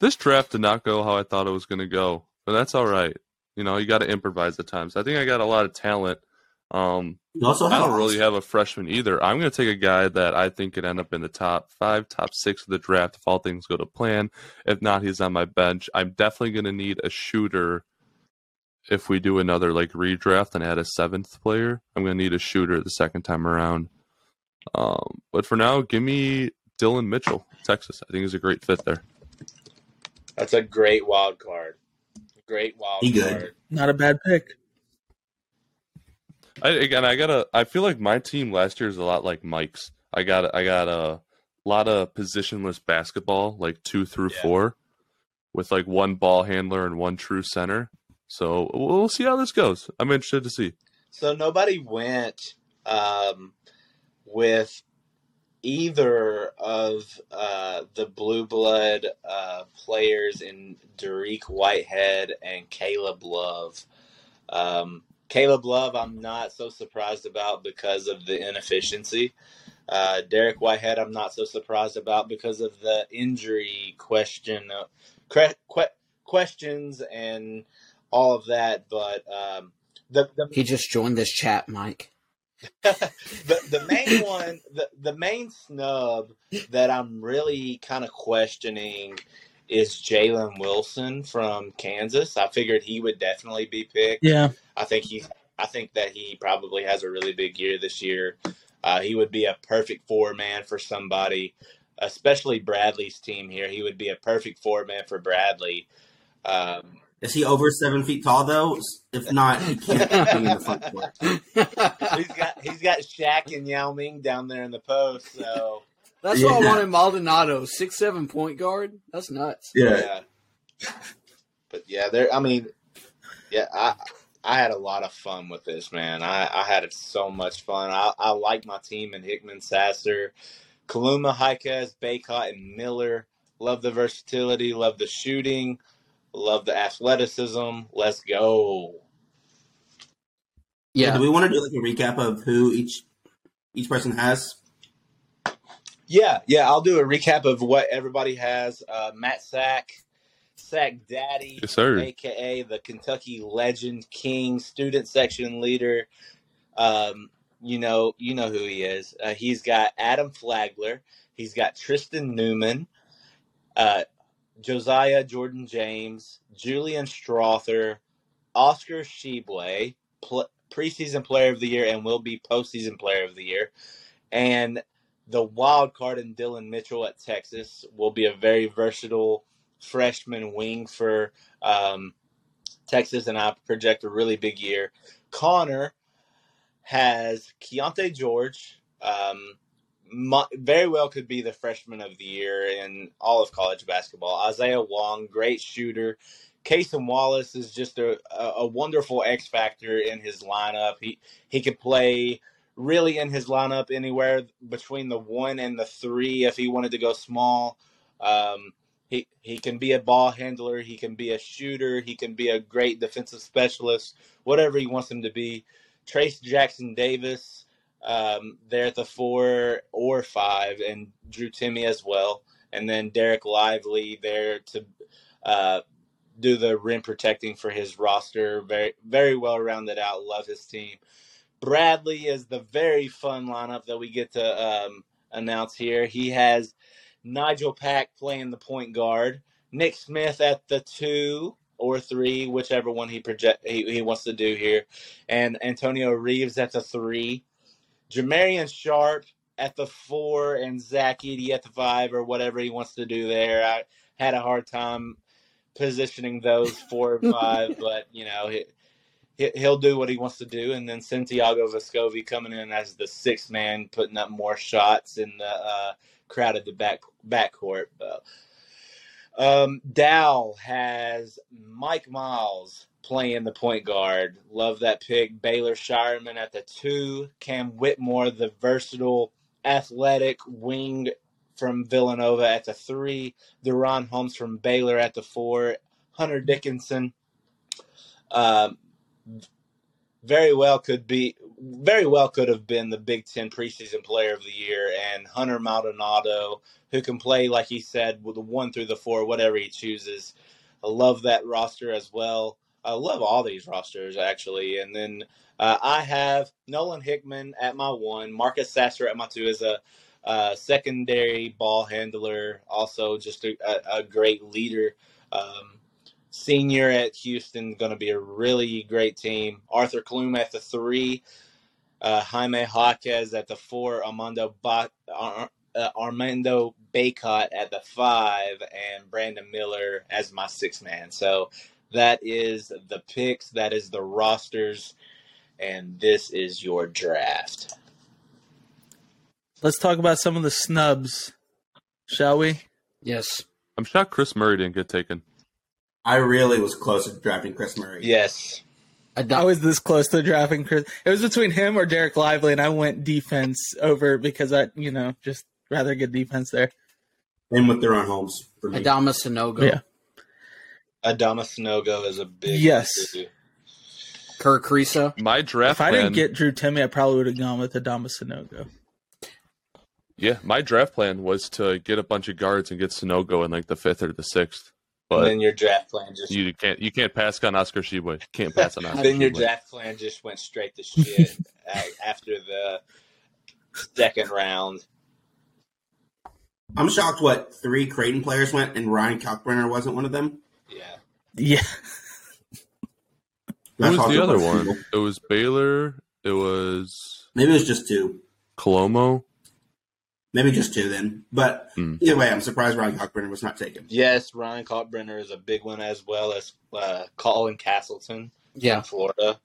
this draft did not go how I thought it was going to go, but that's all right. You know, you got to improvise at times. I think I got a lot of talent. Um, You also I don't really have a freshman either. I'm going to take a guy that I think could end up in the top five, top six of the draft if all things go to plan. If not, he's on my bench. I'm definitely going to need a shooter if we do another like redraft and add a seventh player. I'm going to need a shooter the second time around. Um, but for now, give me Dylan Mitchell, Texas. I think he's a great fit there. That's a great wild card. Great wild He good. card. Not a bad pick. I again, I gotta. I feel like my team last year is a lot like Mike's. I got, I got a lot of positionless basketball, like two through Yeah. four, with like one ball handler and one true center. So we'll see how this goes. I'm interested to see. So nobody went um, with either of uh, the blue blood uh, players in Dariq Whitehead and Caleb Love. Um, Caleb Love, I'm not so surprised about because of the inefficiency. Uh, Dariq Whitehead, I'm not so surprised about because of the injury question, uh, que- que- questions, and all of that. But um, the, the He just joined this chat, Mike. the the main one, the the main snub that I'm really kind of questioning is Jalen Wilson from Kansas. I figured he would definitely be picked. Yeah. I think he, I think that he probably has a really big year this year. Uh, he would be a perfect four man for somebody, especially Bradley's team here. He would be a perfect four man for Bradley. Um, Is he over seven feet tall though? If not, he can't be in the front court. he's got he's got Shaq and Yao Ming down there in the post, so. That's why I wanted Maldonado, six seven point guard. That's nuts. Yeah. yeah. But yeah, there. I mean, yeah, I I had a lot of fun with this, man. I I had so much fun. I I like my team and Hickman, Sasser, Kaluma, Jaquez, Bacot, and Miller. Love the versatility. Love the shooting. Love the athleticism. Let's go. Yeah, Do we want to do like a recap of who each each person has? Yeah, yeah. I'll do a recap of what everybody has. Uh, Matt Sack, Sack Daddy, Yes, sir. aka the Kentucky Legend King, student section leader. Um, you know, you know who he is. Uh, he's got Adam Flagler. He's got Tristan Newton. Uh, Josiah Jordan James, Julian Strawther, Oscar Tshiebwe, pl- preseason player of the year and will be postseason player of the year. And the wild card in Dylan Mitchell at Texas will be a very versatile freshman wing for um, Texas, and I project a really big year. Connor has Keyonte George. Um, very well could be the freshman of the year in all of college basketball. Isaiah Wong, great shooter. Cason Wallace is just a, a wonderful X factor in his lineup. He he could play really in his lineup anywhere between the one and the three if he wanted to go small. Um, he he can be a ball handler. He can be a shooter. He can be a great defensive specialist. Whatever he wants him to be. Trayce Jackson Davis um, there at the four or five, and Drew Timme as well, and then Dereck Lively there to uh, do the rim protecting for his roster. Very very well rounded out. Love his team. Bradley is the very fun lineup that we get to um, announce here. He has Nigel Pack playing the point guard, Nick Smith at the two or three, whichever one he project he, he wants to do here, and Antonio Reeves at the three, Jamarion Sharp at the four, and Zach Edey at the five, or whatever he wants to do there. I had a hard time positioning those four or five, but you know. He, he'll do what he wants to do. And then Santiago Vescovi coming in as the sixth man, putting up more shots in the uh, crowded the back backcourt. But, um, Dow has Mike Miles playing the point guard. Love that pick. Baylor Scheierman at the two. Cam Whitmore, the versatile, athletic wing from Villanova at the three. DaRon Holmes from Baylor at the four. Hunter Dickinson. Um, very well could be very well could have been the Big Ten preseason player of the year and Hunter Maldonado, who can play like he said with the one through the four, whatever he chooses. I love that roster as well. I love all these rosters actually, and then uh, I have Nolan Hickman at my one, Marcus Sasser at my two as a uh, secondary ball handler, also just a, a, a great leader. Um, senior at Houston, going to be a really great team. Arthur Kaluma at the three, uh, Jaime Jaquez at the four, Armando ba- Ar- uh, Armando Bacot at the five, and Brandon Miller as my six man. So that is the picks, that is the rosters, and this is your draft. Let's talk about some of the snubs, shall we? Yes. I'm shocked Kris Murray didn't get taken. I really was close to drafting Kris Murray. Yes. I, I was this close to drafting Chris. It was between him or Dereck Lively, and I went defense over because I, you know, just rather good defense there. And with DaRon Holmes for me. Adama Sanogo. Yeah. Adama Sanogo is a big Yes. Kerr Kriisa. My draft If I plan, didn't get Drew Timme, I probably would have gone with Adama Sanogo. yeah, my draft plan was to get a bunch of guards and get Sanogo in like the fifth or the sixth. And then your draft plan just you can't you can't pass on Oscar Tshiebwe. Can't pass on Oscar. then your Tshiebwe. draft plan just went straight to shit after the second round. I'm shocked what three Creighton players went and Ryan Kalkbrenner wasn't one of them. Yeah. Yeah. Who was the other possible. one? It was Baylor. It was Maybe it was just two. Kaluma. Maybe just two then. But Hmm. either way, I'm surprised Ryan Kalkbrenner was not taken. Yes, Ryan Kalkbrenner is a big one as well as uh, Colin Castleton Yeah. from Florida.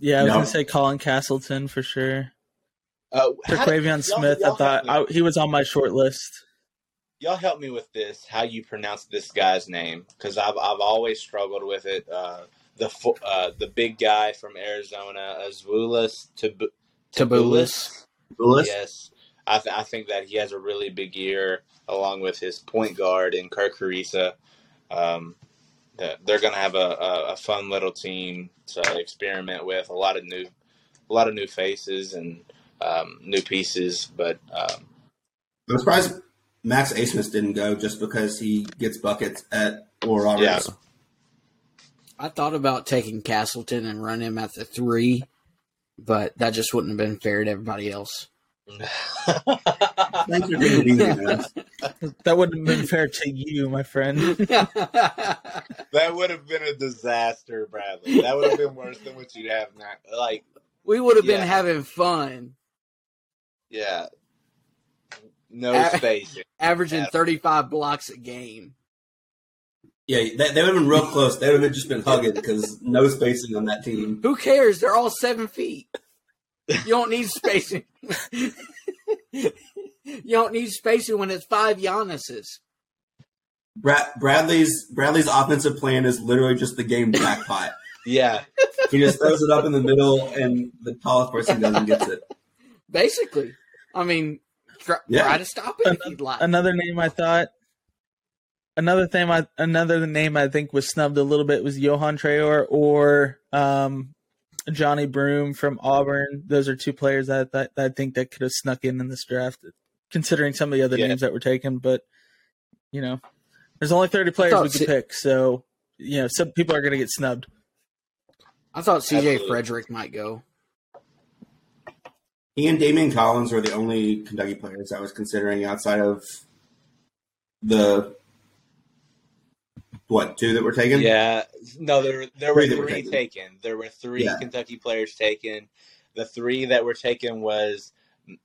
Yeah, I was No. going to say Colin Castleton for sure. Uh, For how- Quavion y'all- Smith, I thought. I, he was on my short list. y'all help me with this. How you pronounce this guy's name? Because I've I've always struggled with it. Uh, the fo- uh, the big guy from Arizona, Azuelas Tab- Tabulis. Willis? Yes, I, th- I think that he has a really big year, along with his point guard in Kerr Kriisa. Um, they're going to have a, a, a fun little team to experiment with. A lot of new, a lot of new faces and um, new pieces. But um, I'm surprised Max Abmas didn't go just because he gets buckets at Oral Roberts. Yeah. I thought about taking Castleton and run him at the three, but that just wouldn't have been fair to everybody else. Thanks for being easy, man. That wouldn't have been fair to you, my friend. that would have been a disaster, Bradley. That would have been worse than what you have now. Like, we would have been having fun, yeah, no spacing. averaging Yeah. 35 blocks a game. Yeah, they, they would have been real close. They would have just been hugging because no spacing on that team. Who cares? They're all seven feet. You don't need spacing. you don't need spacing when it's five Giannis's. Brad, Bradley's Bradley's offensive plan is literally just the game jackpot. Yeah, he just throws it up in the middle, and the tallest person doesn't gets it. Basically, I mean, try, Yeah. try to stop it if you'd like. another name I thought. Another thing, I another name I think was snubbed a little bit was Yohan Traore or um, Johni Broome from Auburn. Those are two players that, that, that I think that could have snuck in in this draft, considering some of the other Yeah. names that were taken. But you know, there's only 30 players we could Si- pick, so you know some people are going to get snubbed. I thought CJ Absolutely. Frederick might go. He and Daimion Collins were the only Kentucky players I was considering outside of the what two that were taken. yeah. No, there there were Three were taken. taken. There were three Yeah. Kentucky players taken. The three that were taken was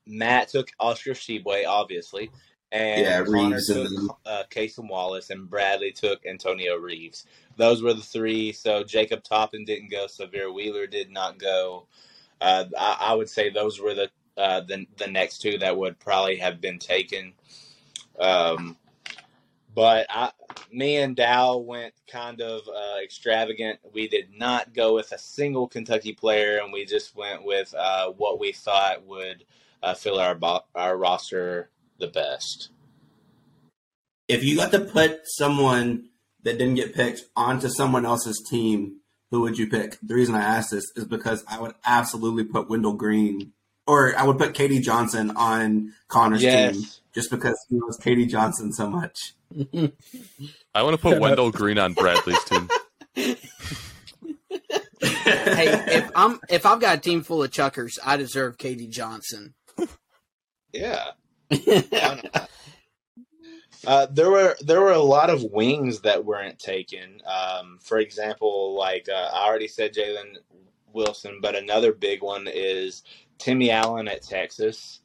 Matt took Oscar Tshiebwe, obviously, and Yeah, Connor Reeves and took then- uh, Cason Wallace, and Bradley took Antonio Reeves. Those were the three. So Jacob Toppin didn't go. Sahvir Wheeler did not go. Uh, I, I would say those were the uh, the the next two that would probably have been taken. Um, but I, me and Dow went kind of uh, extravagant. We did not go with a single Kentucky player, and we just went with uh, what we thought would uh, fill our bo- our roster the best. If you got to put someone that didn't get picked onto someone else's team, who would you pick? The reason I ask this is because I would absolutely put Wendell Green, or I would put KD Johnson on Connor's team, just because he loves KD Johnson so much. I want to put Wendell Green on Bradley's team. hey, if I'm if I've got a team full of chuckers, I deserve KD Johnson. Yeah. Uh, there were there were a lot of wings that weren't taken. Um, for example, like uh, I already said, Jalen Wilson, but another big one is Timmy Allen at Texas.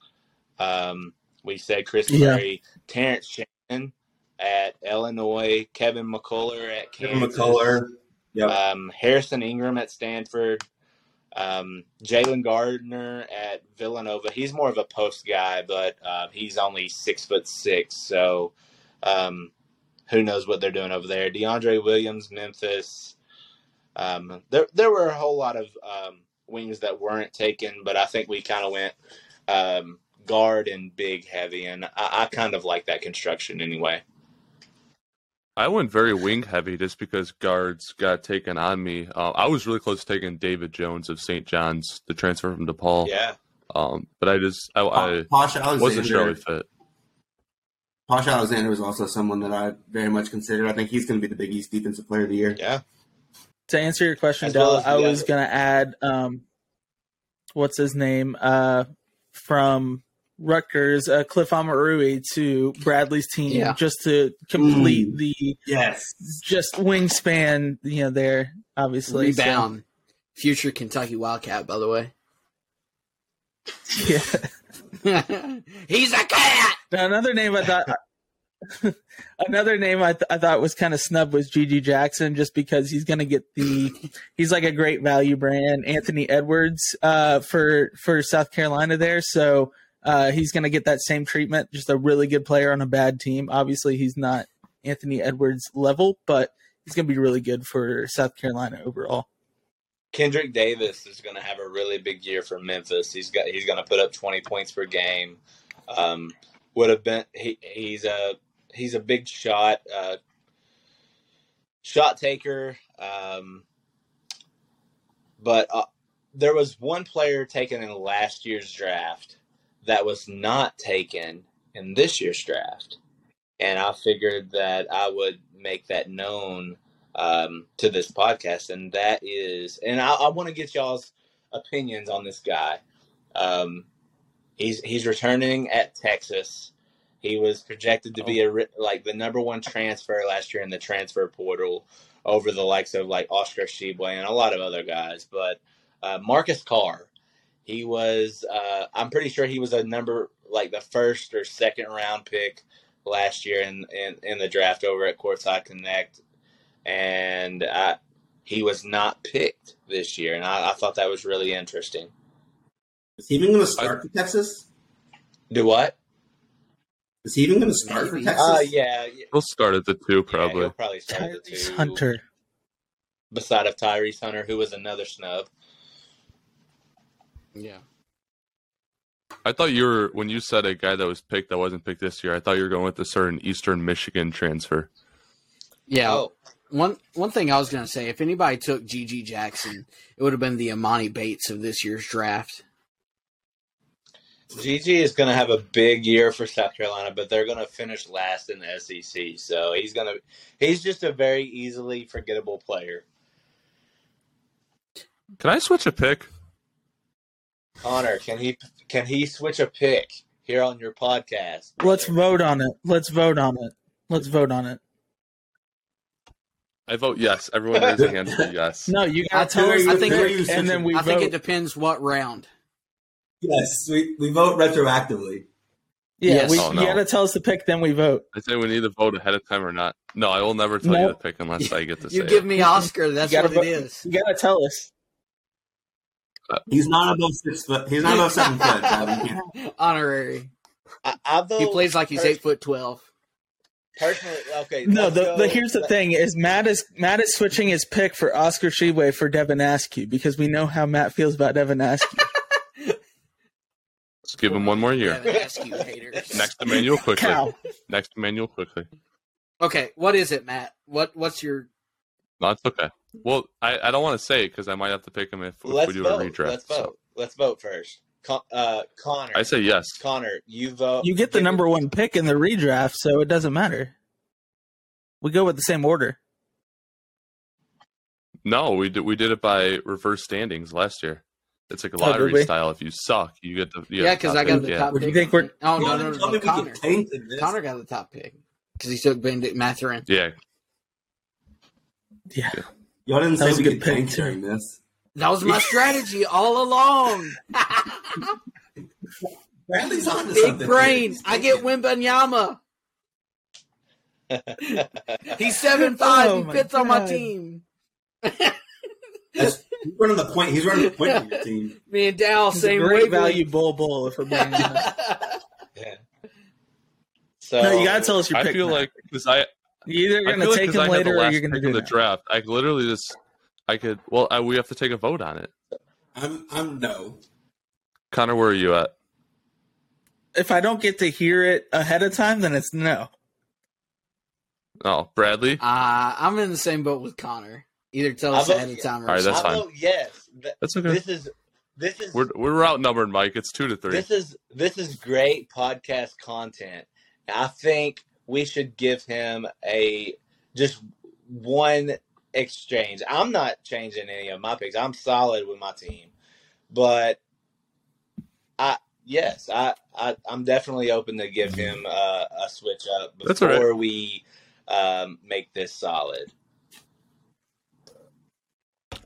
Um, we said Chris Yeah. Murray, Terrence Shannon at Illinois, Kevin McCullar at Kevin Kansas, McCullar. Yep. um, Harrison Ingram at Stanford, um, Jalen Gardner at Villanova. He's more of a post guy, but uh, he's only six foot six, so um, who knows what they're doing over there? DeAndre Williams, Memphis. Um, there, there were a whole lot of um, wings that weren't taken, but I think we kind of went um, guard and big heavy, and I, I kind of like that construction anyway. I went very wing heavy just because guards got taken on me. Uh, I was really close to taking David Jones of St. John's, the transfer from DePaul. Yeah, Um, but I just I, I Posh wasn't sure I Alexander. would fit. Posh Alexander was also someone that I very much considered. I think he's going to be the Big East Defensive Player of the Year. yeah. To answer your question, As well Dell, I was going to add, um, what's his name, uh, from Rutgers, uh, Cliff Omoruyi to Bradley's team, Yeah. just to complete Mm. the Yes. just wingspan, you know, there obviously. so- Future Kentucky Wildcat, by the way. yeah. He's a cat. Now, another name I thought. Another name I, th- I thought was kind of snub was GG Jackson, just because he's going to get the he's like a great value brand. Anthony Edwards uh, for for South Carolina there, so uh, he's going to get that same treatment. Just a really good player on a bad team. Obviously, he's not Anthony Edwards level, but he's going to be really good for South Carolina overall. Kendrick Davis is going to have a really big year for Memphis. He's got he's going to put up 20 points per game. Um, would have been he, he's a he's a big shot uh, shot taker. Um, but uh, there was one player taken in last year's draft that was not taken in this year's draft, and I figured that I would make that known um, to this podcast, and that is, and I, I want to get y'all's opinions on this guy. Um, He's he's returning at Texas. He was projected to be a like the number one transfer last year in the transfer portal over the likes of like Oscar Tshiebwe and a lot of other guys. But uh, Marcus Carr, he was uh, I'm pretty sure he was a number like the first or second round pick last year in in, in the draft over at Courtside Connect, and I, he was not picked this year, and I, I thought that was really interesting. Is he even going to start for Texas? Do what? Is he even going to start for Texas? Uh, yeah, yeah, We'll start at the two yeah, probably. he'll probably start at the two. Hunter. beside of Tyrese Hunter, who was another snub. Yeah. I thought you were when you said a guy that was picked that wasn't picked this year. I thought you were going with a certain Eastern Michigan transfer. Yeah. Oh, One one thing I was gonna say, if anybody took GG Jackson, it would have been the Emoni Bates of this year's draft. GG is going to have a big year for South Carolina, but they're going to finish last in the SEC. So he's going to he's just a very easily forgettable player. Can I switch a pick? Connor, can he can he switch a pick here on your podcast? Let's vote on it. Let's vote on it. Let's vote on it. I vote yes. Everyone raise a hand for yes. No, you I gotta tell us I think- and then we I think it depends what round. Yes, we, we vote retroactively. yeah, Yes. we, Oh, no. you gotta tell us the pick, then we vote. I say we need to vote ahead of time or not. No, I will never tell you Nope. the pick unless I get to say You give it. me Oscar, that's what it vote- is. You gotta tell us. Uh, he's not above six foot. He's not above seven foot. Brad. Honorary. I, I He plays like he's pers- eight foot twelve. personally. Okay, No, let's the, the here's the let- thing: is Matt is Matt is switching his pick for Oscar Tshiebwe for Devin Askew because we know how Matt feels about Devin Askew. Let's give him one more year. Devin Askew haters. Next to Manuel quickly. Cow. Next to Manuel quickly. Okay, what is it, Matt? What what's your No, it's okay. Well, I, I don't want to say it because I might have to pick him if, if we do vote. a redraft. Let's so vote. Let's vote first. Con- uh, Connor. I say yes. Connor, you vote. You get the number one pick in the redraft, so it doesn't matter. We go with the same order. No, we did we did it by reverse standings last year. It's like a lottery we? style. If you suck, you get the you Yeah, because I got pick, the yeah. top Would you think we're- Oh no, Y'all no, no, no, Connor. get tanked in this. Connor got the top pick because he took Benedict Mathurin. Yeah, Yeah. Y'all didn't That say was we a good get pick, during this. That was my strategy all along. Bradley's on to Big brain. I get Wembanyama. He's seven five. Oh he my fits on my team. That's, he's running the point. He's running the point for your team. Me and Dal, He's a same great wavelength. value bull bull if we're being honest. Yeah. So No, you gotta tell us your I pick. feel Matt. like because I you're either gonna feel like take 'cause him I had the later or you're gonna do the that. draft. I literally just I could well I, we have to take a vote on it. I'm I'm no. Connor, where are you at? If I don't get to hear it ahead of time, then it's no. Oh, Bradley. Uh, I'm in the same boat with Connor. Either tell us vote- ahead of time or All right, that's I fine. vote yes. Th- That's okay. This is this is We're we're outnumbered, Mike. It's two to three. this is this is great podcast content. I think we should give him a just one exchange. I'm not changing any of my picks. I'm solid with my team, but I yes, I, I I'm definitely open to give him uh, a switch up That's all right. before we um, make this solid.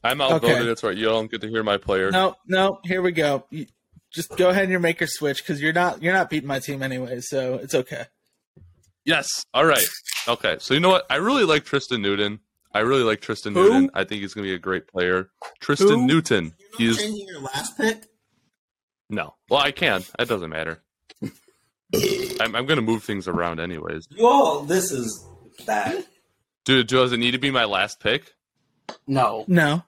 I'm outvoted. Okay. That's right. You don't get to hear my player. No, no. Here we go. You, just go ahead and your maker switch because you're not you're not beating my team anyway, so it's okay. Yes. All right. Okay. So you know what? I really like Tristan Newton. I really like Tristan Who? Newton. I think he's gonna be a great player. Tristan Who? Newton. You're not He's changing your last pick. no. Well, I can. It doesn't matter. I'm, I'm gonna move things around anyways. You all, this is bad. Dude, does it need to be my last pick? no, No,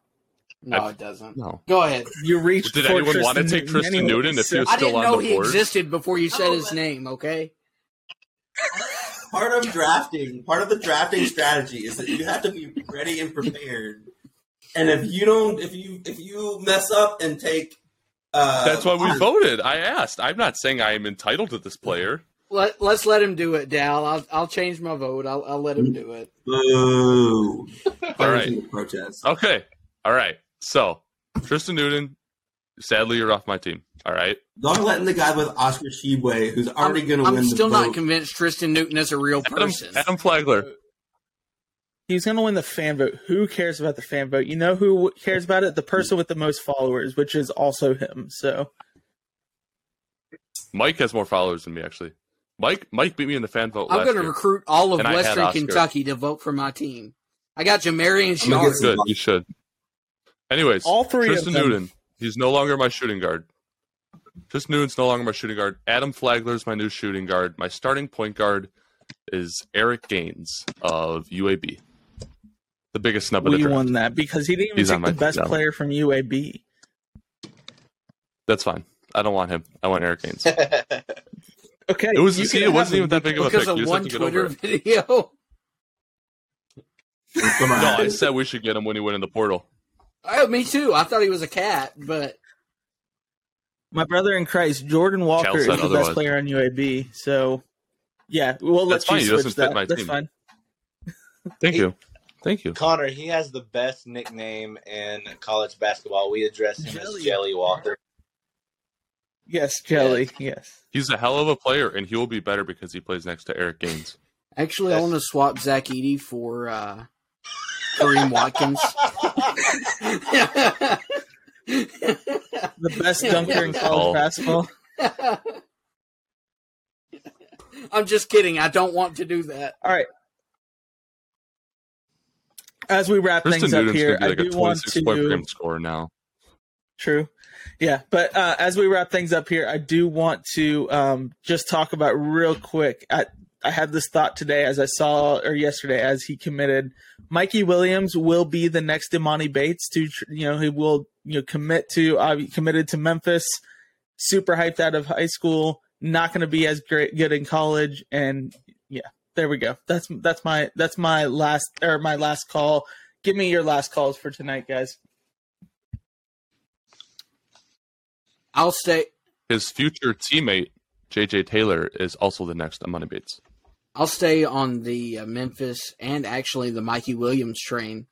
no, I- it doesn't. No. Go ahead. you reached. Did for anyone want to take Tristan anyway, Newton if so- he was I didn't know he board? existed before you said Oh, his name. Okay. Part of drafting, part of the drafting strategy is that you have to be ready and prepared. And if you don't, if you if you mess up and take, uh, That's why we Connor- voted. I asked. I'm not saying I am entitled to this player. Let Let's let him do it, Dal. I'll I'll change my vote. I'll I'll let him do it. Boo! All right. Protest. Okay. All right. So Tristan Newton, sadly, you're off my team. All right. Don't letting the guy with Oscar Tshiebwe, who's already going to win. I'm win the still not vote. convinced Tristan Newton is a real Adam, person. Adam Flagler. He's going to win the fan vote. Who cares about the fan vote? You know who cares about it? The person with the most followers, which is also him. So Mike has more followers than me, actually. Mike Mike beat me in the fan vote I'm going to recruit all of And I had Western Kentucky to vote for my team. I got Jamarion I'm Sharp. Good, you should. Anyways, all three Tristan of them. Newton. He's no longer my shooting guard. Tristan Newton's no longer my shooting guard. Adam Flagler's my new shooting guard. My starting point guard is Eric Gaines of UAB. The biggest snub of the We draft. won that because he didn't even He's take the best team now. player from UAB. That's fine. I don't want him. I want Eric Gaines. Okay, It was you see, it wasn't even that big of a because pick. You of just one have Twitter video. No, I said we should get him when he went in the portal. Oh, me too. I thought he was a cat, but My brother in Christ, Jordan Walker, Cal is the otherwise. best player on UAB. So, yeah, we'll let That's fine. He you doesn't switch fit that. my That's team. fine. Thank you. Thank you. Connor, he has the best nickname in college basketball. We address him Jelly. as Jelly Walker. Yes, Jelly. Yes. He's a hell of a player, and he will be better because he plays next to Eric Gaines. actually, I want to swap Zach Edey for uh, Kareem Watkins. The best dunker in college Oh. basketball. I'm just kidding. I don't want to do that. All right. As we wrap Tristan things up here, going I to a do want 26 point per to. game scorer now. True. Yeah, but uh, as we wrap things up here, I do want to um, just talk about real quick. I, I had this thought today as I saw, or yesterday, as he committed. Mikey Williams will be the next Emoni Bates to, you know, he will, you know, commit to, uh, committed to Memphis, super hyped out of high school, not going to be as great, good in college. And yeah, there we go. That's, that's my, that's my last, or my last call. Give me your last calls for tonight, guys. I'll stay. His future teammate, JJ Taylor, is also the next Emoni Bates. I'll stay on the uh, Memphis and actually the Mikey Williams train.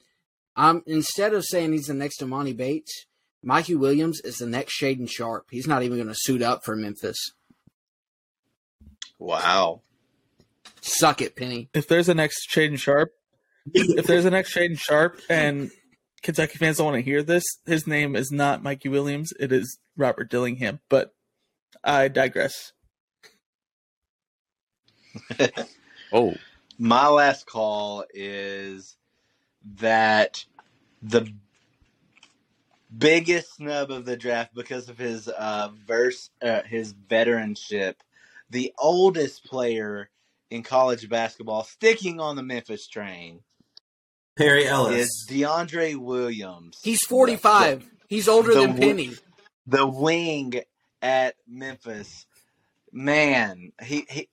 Um, instead of saying he's the next Emoni Bates, Mikey Williams is the next Shaedon Sharpe. He's not even going to suit up for Memphis. Wow. Suck it, Penny. if there's an next Shaedon Sharpe, if there's an next Shaedon Sharpe, and Kentucky fans don't want to hear this, his name is not Mikey Williams. It is Robert Dillingham. But I digress. Oh, My last call is that the biggest snub of the draft because of his uh, verse, uh, his veteranship, the oldest player in college basketball, sticking on the Memphis train, Perry Ellis. is DeAndre Williams. He's 45. He's older The than wo- Penny. the wing at Memphis. Man, he he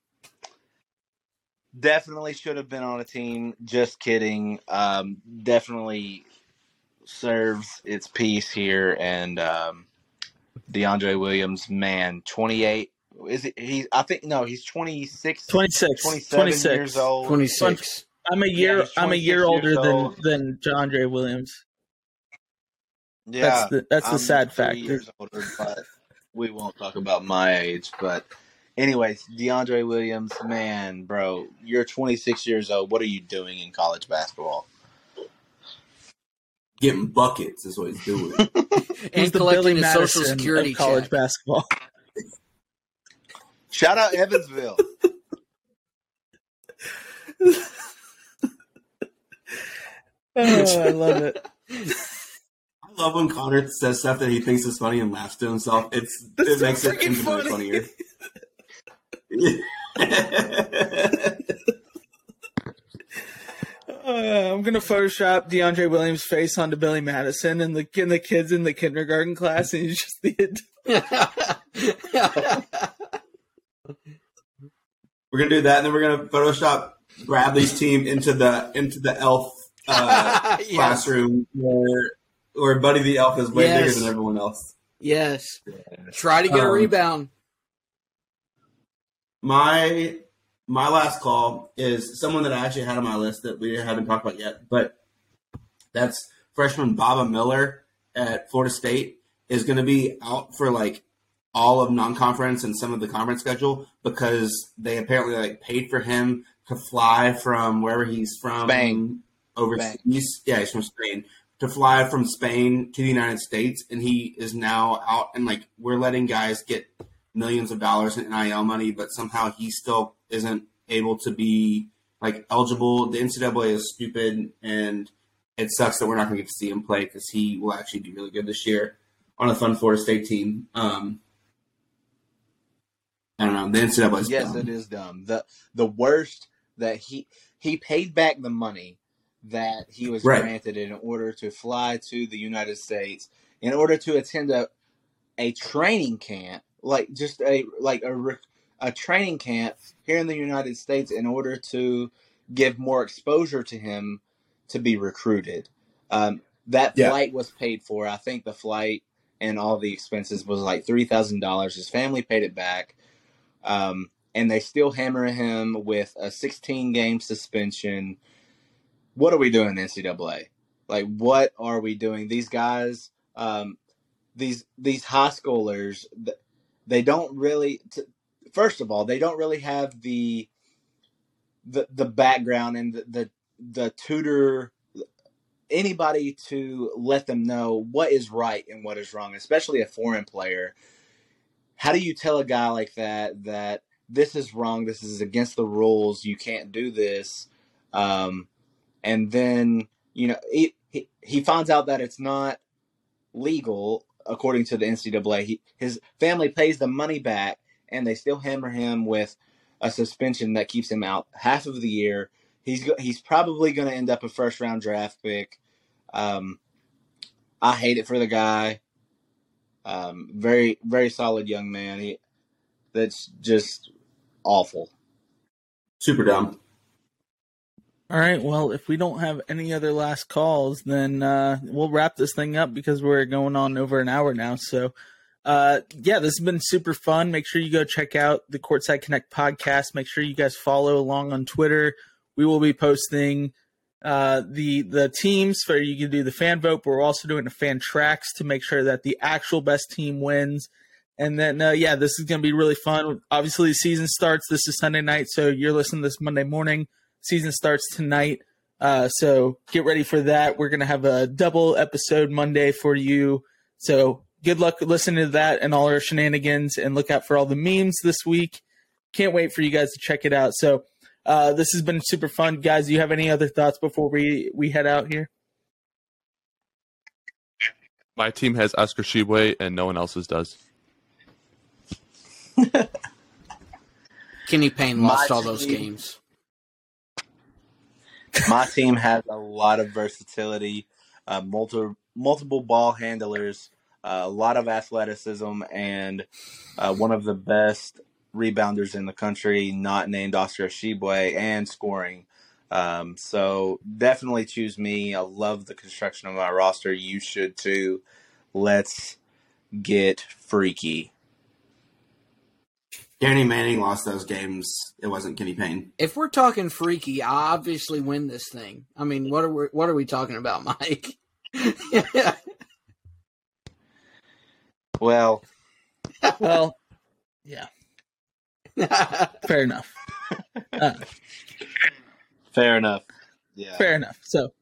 definitely should have been on a team. Just kidding. Um, definitely serves its piece here. And um, DeAndre Williams, man, twenty eight. Is it? He? I think no. He's 26, 26. 27 26. years old. 26. I'm a year he's I'm a year older than old. than John Andre Williams. Yeah, That's the that's the I'm sad three fact. Years older, but we won't talk about my age. But, anyways, DeAndre Williams, man, bro, you're 26 years old. What are you doing in college basketball? Getting buckets is what he's doing. He's And the collecting Billy his Madison social security of college check. basketball. Shout out Evansville. Oh, I love it. I love when Connor says stuff that he thinks is funny and laughs to himself. It's That's it so makes it freaking infinitely funny. funnier. Uh, I'm gonna Photoshop DeAndre Williams' face onto Billy Madison and the and the kids in the kindergarten class, and he's just the we're gonna do that, and then we're gonna Photoshop Bradley's team into the into the elf uh, Yes. classroom where where Buddy the elf is way bigger than everyone else. yes. Try to get a Um, rebound. My my last call is someone that I actually had on my list that we haven't talked about yet, but that's freshman Baba Miller at Florida State is going to be out for like all of non-conference and some of the conference schedule because they apparently like paid for him to fly from wherever he's from Spain. overseas. Spain. Yeah, he's from Spain to fly from Spain to the United States, and he is now out and like we're letting guys get millions of dollars in NIL money, but somehow he still isn't able to be like eligible. The NCAA is stupid, and it sucks that we're not going to get to see him play because he will actually be really good this year on a fun Florida State team. Um, I don't know. The NCAA is yes, dumb. it is dumb. the The worst that he he paid back the money that he was Right. granted in order to fly to the United States in order to attend a a training camp, like just a like a a training camp here in the United States in order to give more exposure to him to be recruited. Um, that Yeah. flight was paid for. I think the flight and all the expenses was like three thousand dollars. His family paid it back, um, and they still hammer him with a sixteen game suspension. What are we doing, in NCAA? Like, what are we doing? These guys, um, these these high schoolers, th- they don't really. T- first of all, they don't really have the the the background and the the, the tutor anybody to let them know what is right and what is wrong, especially a foreign player. How do you tell a guy like that that this is wrong, this is against the rules, you can't do this, um, and then you know he, he he finds out that it's not legal according to the NCAA. He, his family pays the money back, and they still hammer him with a suspension that keeps him out half of the year. He's he's probably going to end up a first round draft pick. Um, I hate it for the guy. Um, very very solid young man. He that's just awful. super dumb. All right. Well, if we don't have any other last calls, then uh, we'll wrap this thing up because we're going on over an hour now. So, uh, yeah, this has been super fun. Make sure you go check out the Courtside Connect podcast. Make sure you guys follow along on Twitter. We will be posting uh, the the teams for you can do the fan vote, but we're also doing the fan tracks to make sure that the actual best team wins. And then, uh, yeah, this is going to be really fun. Obviously, the season starts. This is Sunday night, so you're listening this Monday morning season starts tonight. Uh, so get ready for that. We're going to have a double episode Monday for you. So good luck listening to that and all our shenanigans and look out for all the memes this week. Can't wait for you guys to check it out. So uh, this has been super fun. Guys, do you have any other thoughts before we, we head out here? My team has Oscar Tshiebwe and no one else's does. Kenny Payne My lost all those team- games. My team has a lot of versatility, uh, multiple multiple ball handlers, uh, a lot of athleticism, and uh, one of the best rebounders in the country, not named Oscar Tshiebwe, and scoring. Um, so definitely choose me. I love the construction of my roster. You should too. Let's get freaky. Danny Manning lost those games. It wasn't Kenny Payne. If we're talking freaky, I obviously win this thing. I mean, what are we, what are we talking about, Mike? Well, Well, yeah, fair enough. Uh, fair enough. Yeah. Fair enough. So,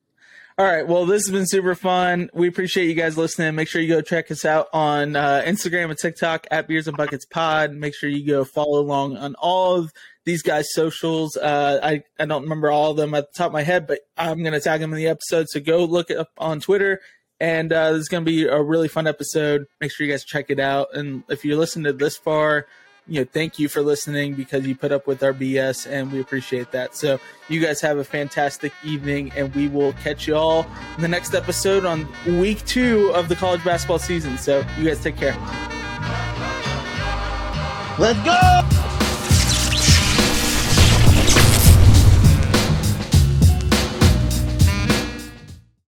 all right. Well, this has been super fun. We appreciate you guys listening. Make sure you go check us out on uh, Instagram and TikTok at Beers and Buckets Pod. Make sure you go follow along on all of these guys' socials. Uh, I I don't remember all of them at the top of my head, but I'm gonna tag them in the episode. So go look up on Twitter. And uh, this is gonna be a really fun episode. Make sure you guys check it out. And if you listened to this far, you know, thank you for listening because you put up with our BS, and we appreciate that. So you guys have a fantastic evening, and we will catch you all in the next episode on week two of the college basketball season. So you guys take care. Let's go.